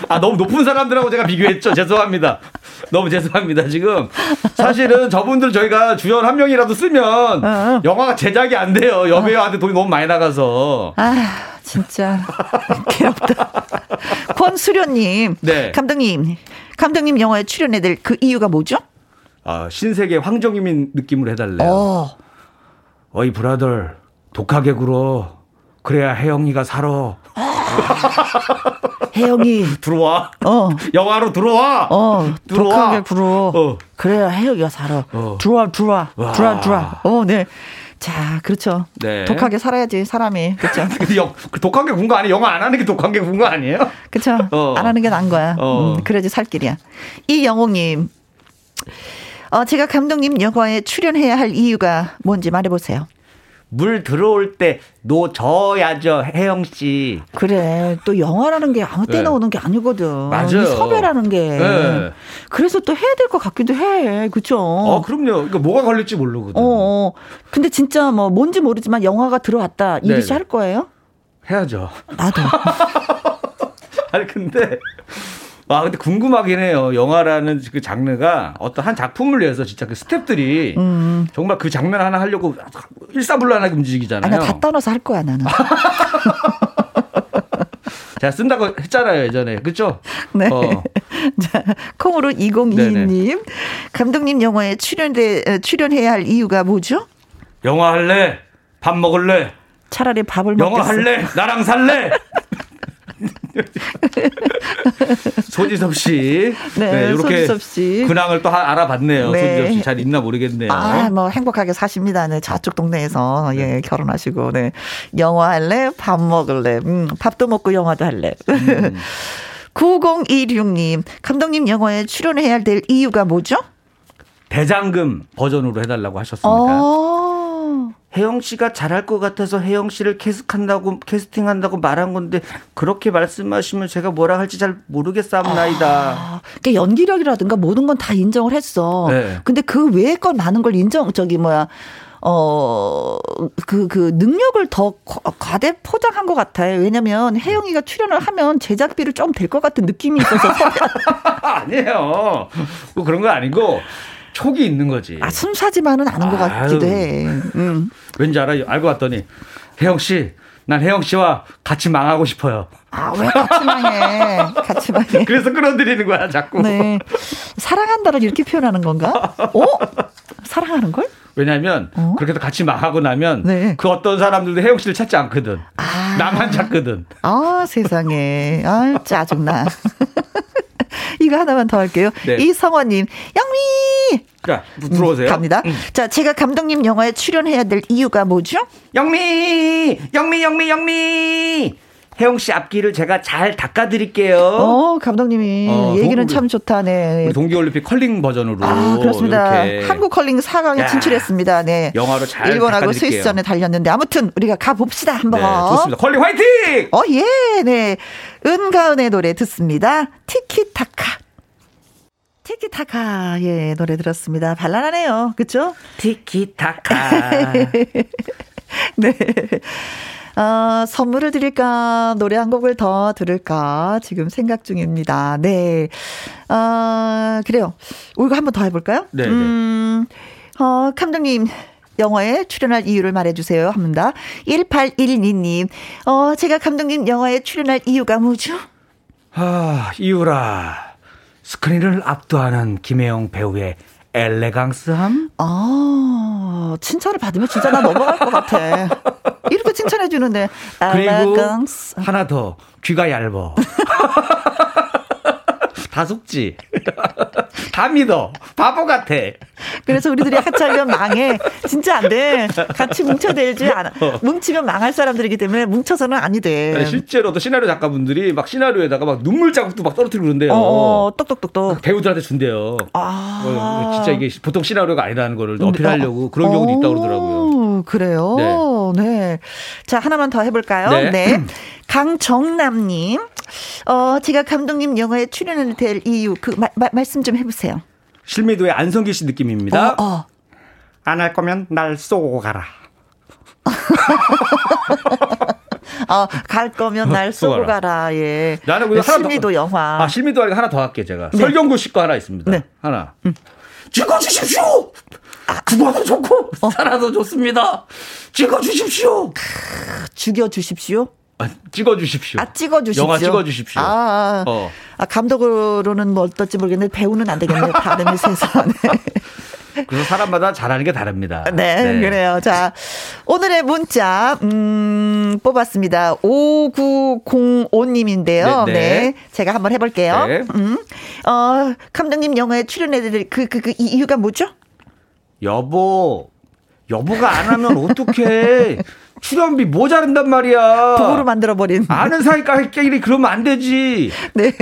아, 너무 높은 사람들하고 제가 비교했죠. 죄송합니다. 너무 죄송합니다. 지금. 사실은 저분들 저희가 주연 한 명이라도 쓰면 어. 어. 영화가 제작이 안 돼요. 여배우한테 돈이 너무 많이 나가서. 아, 진짜. 괴롭다. 권수련님. 네. 감독님. 감독님 영화에 출연해야 될 그 이유가 뭐죠? 아, 신세계 황정민 느낌으로 해달래요. 어. 어이 브라들 독하게 굴어. 그래야 혜영이가 살아. (laughs) 혜영이 들어와. 어. 영화로 들어와. 어. 들어와. 독하게 굴어. 어. 그래야 혜영이가 살아. 어. 들어와 들어와. 와. 들어와 들어와. 어, 네. 자, 그렇죠. 네. 독하게 살아야지 사람이. 그렇죠. (laughs) 그 독하게 군 거 아니에요? 영화 안 하는 게 독한 게군 거 아니에요? 그렇죠. 어. 안 하는 게 난 거야. 어. 음, 그래야지 살 길이야. 이영옥님. 어, 제가 감독님 영화에 출연해야 할 이유가 뭔지 말해보세요. 물 들어올 때 노져야죠, 혜영 씨. 그래. 또 영화라는 게 아무 때나 네. 오는 게 아니거든. 맞아요. 섭외라는 게. 네. 그래서 또 해야 될 것 같기도 해. 그쵸? 어, 그럼요. 이거 뭐가 걸릴지 모르거든. 어, 어. 근데 진짜 뭐 뭔지 모르지만 영화가 들어왔다. 이리 네, 씨할 거예요? 해야죠. 나도. (laughs) 아니, 근데 아 근데 궁금하긴 해요. 영화라는 그 장르가 어떤 한 작품을 위해서 진짜 그 스탭들이 음. 정말 그 장면 하나 하려고 일사불란하게 움직이잖아요. 아니, 다 떠나서 할 거야 나는. (laughs) 제가 쓴다고 했잖아요 예전에 그렇죠? 네. 어. (laughs) 자 콩으로 2022님 감독님 영화에 출연돼 출연해야 할 이유가 뭐죠? 영화 할래? 밥 먹을래? 차라리 밥을 영화 먹겠어. 할래? 나랑 살래? (laughs) (laughs) 소지섭 씨. 네, 네 이렇게 씨. 근황을 또 알아봤네요. 네. 소지섭 씨 잘 있나 모르겠네요. 아, 뭐 행복하게 사십니다. 네, 저쪽 동네에서 네. 예, 결혼하시고 네. 영화 할래? 밥 먹을래? 음, 밥도 먹고 영화도 할래. 음. (laughs) 9016님, 감독님 영화에 출연해야 될 이유가 뭐죠? 대장금 버전으로 해달라고 하셨습니다. 어. 혜영 씨가 잘할 것 같아서 혜영 씨를 캐스팅한다고 캐스팅한다고 말한 건데 그렇게 말씀하시면 제가 뭐라 할지 잘 모르겠사옵나이다. 아, 그러니까 연기력이라든가 모든 건 다 인정을 했어. 네. 근데 그 외의 건 많은 걸 인정 저기 뭐야 어, 그, 그 능력을 더 과대 포장한 것 같아요. 왜냐면 혜영이가 출연을 하면 제작비를 좀 될 것 같은 느낌이 있어서. (laughs) 아니에요. 뭐 그런 거 아니고 촉이 있는 거지. 아, 순수하지만은 않은 것 같기도 해. 음. 왠지 알아? 알고 봤더니 혜영 씨, 난 혜영 씨와 같이 망하고 싶어요. 아, 왜 같이 망해? 같이 망해. (laughs) 그래서 끌어들이는 거야, 자꾸. 네. 사랑한다를 이렇게 표현하는 건가? (laughs) 어? 사랑하는 걸? 왜냐하면 어? 그렇게 해서 같이 망하고 나면 네. 그 어떤 사람들도 혜영 씨를 찾지 않거든. 아. 나만 찾거든. 아 세상에. 아 짜증나. 이거 하나만 더 할게요. 네. 이성원님, 영미! 자, 들어오세요. 음, 갑니다. 음. 자, 제가 감독님 영화에 출연해야 될 이유가 뭐죠? 영미! 영미, 영미, 영미! 혜영 씨 앞길을 제가 잘 닦아드릴게요. 어, 감독님이 어, 얘기는 동구, 참 좋다. 네. 동계올림픽 컬링 버전으로. 아, 그렇습니다. 이렇게. 한국 컬링 4강에 진출했습니다. 네. 영화로 잘 일본하고 스위스전에 달렸는데 아무튼 우리가 가봅시다 한번. 네, 좋습니다. 컬링 화이팅! 어, 예, 네. 은가은의 노래 듣습니다. 티키타카. 티키타카 예 노래 들었습니다. 발랄하네요, 그렇죠? 티키타카. (laughs) 네. 어, 선물을 드릴까, 노래 한 곡을 더 들을까, 지금 생각 중입니다. 네. 어, 그래요. 이거 한번 더 해볼까요? 네. 네. 음, 어, 감독님. 영화에 출연할 이유를 말해주세요. 합니다. 1812님, 어, 제가 감독님 영화에 출연할 이유가 뭐죠? 아, 이유라. 스크린을 압도하는 김혜영 배우의 엘레강스함? 아, 칭찬을 받으면 진짜 나 넘어갈 것 같아. 이렇게 칭찬해 주는데 그리고 하나 더 귀가 얇어. (laughs) 다 속지. (laughs) 다 믿어. 바보 같아. 그래서 우리들이 같이 하면 망해. 진짜 안 돼. 같이 뭉쳐대지 않아. 어. 뭉치면 망할 사람들이기 때문에 뭉쳐서는 아니 돼. 실제로도 시나리오 작가분들이 막 시나리오에다가 막 눈물 자국도 막 떨어뜨리고 그런데요. 어, 어, 똑똑똑똑. 배우들한테 준대요. 아. 어, 진짜 이게 보통 시나리오가 아니라는 거를 어필하려고 그런 경우도 있다고 그러더라고요. 그래요? 네. 네. 자, 하나만 더 해볼까요? 네. 네. 강정남님. 어, 제가 감독님 영화에 출연을 될 이유, 그, 마, 마, 말씀 좀 해보세요. 실미도의 안성기 씨 느낌입니다. 어, 어. 안할 거면 날 쏘고 가라. (laughs) 어, 갈 거면 날 쏘고 가라. 예. 나는 그 실미도 더, 영화. 아, 실미도 하나 더 할게, 제가. 네. 설경구 씨 거 하나 있습니다. 네. 하나. 음. 찍어주십시오! 아. 죽어도 좋고, 어. 살아도 좋습니다. 찍어 주십시오! 죽여 주십시오? 아, 찍어 주십시오. 아, 찍어 주십시오. 영화 찍어 주십시오. 아, 아, 어. 아 감독으로는 뭐 어떨지 모르겠는데 배우는 안 되겠네요. 다른 (laughs) 세서. 네. 그래서 사람마다 잘하는 게 다릅니다. 네, 네, 그래요. 자, 오늘의 문자, 음, 뽑았습니다. 5905님인데요. 네, 네. 네, 제가 한번 해볼게요. 네. 음, 어, 감독님 영화에 출연해드릴 그, 그, 그 이유가 뭐죠? 여보, 여보가 안 하면 어떡해. (laughs) 출연비 모자른단 말이야. 부부로 만들어버린. 아는 사이까끼리 그러면 안 되지. (laughs) 네.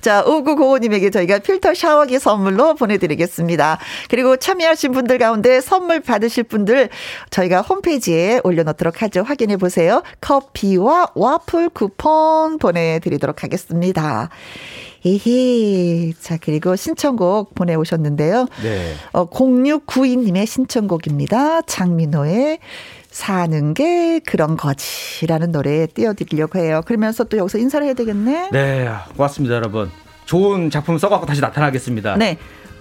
자, 5905님에게 저희가 필터 샤워기 선물로 보내드리겠습니다. 그리고 참여하신 분들 가운데 선물 받으실 분들 저희가 홈페이지에 올려놓도록 하죠. 확인해 보세요. 커피와 와플 쿠폰 보내드리도록 하겠습니다. 에헤. 자, 그리고 신청곡 보내오셨는데요. 네. 어, 0692님의 신청곡입니다. 장민호의 사는 게 그런 거지라는 노래 띄워드리려고 해요. 그러면서 또 여기서 인사를 해야 되겠네. 네, 고맙습니다, 여러분. 좋은 작품 써갖고 다시 나타나겠습니다. 네,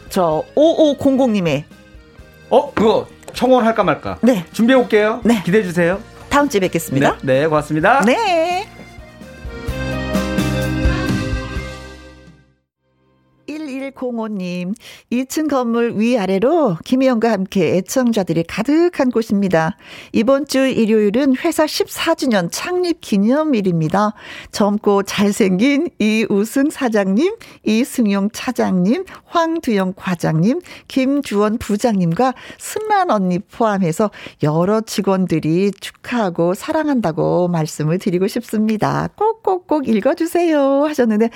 저 5500님의 어 그거 청원할까 말까. 네, 준비해 올게요. 네, 기대해 주세요. 다음 주에 뵙겠습니다. 네, 네 고맙습니다. 네. 1105님, 2층 건물 위아래로 김희영과 함께 애청자들이 가득한 곳입니다. 이번 주 일요일은 회사 14주년 창립 기념일입니다. 젊고 잘생긴 이우승 사장님, 이승용 차장님, 황두영 과장님, 김주원 부장님과 승란 언니 포함해서 여러 직원들이 축하하고 사랑한다고 말씀을 드리고 싶습니다. 꼭꼭꼭 읽어주세요 하셨는데,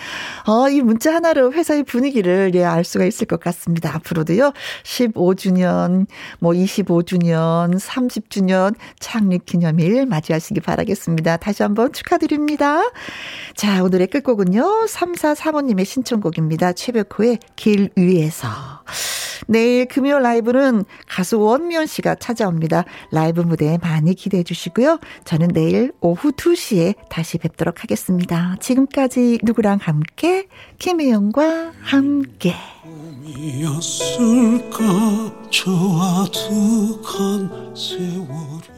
어, 이 문자 하나로 회사의 분위기를 예, 알 수가 있을 것 같습니다. 앞으로도요, 15주년, 뭐 25주년, 30주년 창립 기념일 맞이하시기 바라겠습니다. 다시 한번 축하드립니다. 자, 오늘의 끝곡은요, 3435님의 신청곡입니다. 최백호의 길 위에서. 내일 금요 라이브는 가수 원미연 씨가 찾아옵니다. 라이브 무대 많이 기대해 주시고요. 저는 내일 오후 2시에 다시 뵙도록 하겠습니다. 지금까지 누구랑 함께? 김혜영과 함께. 이었을까? 저 아득한 세월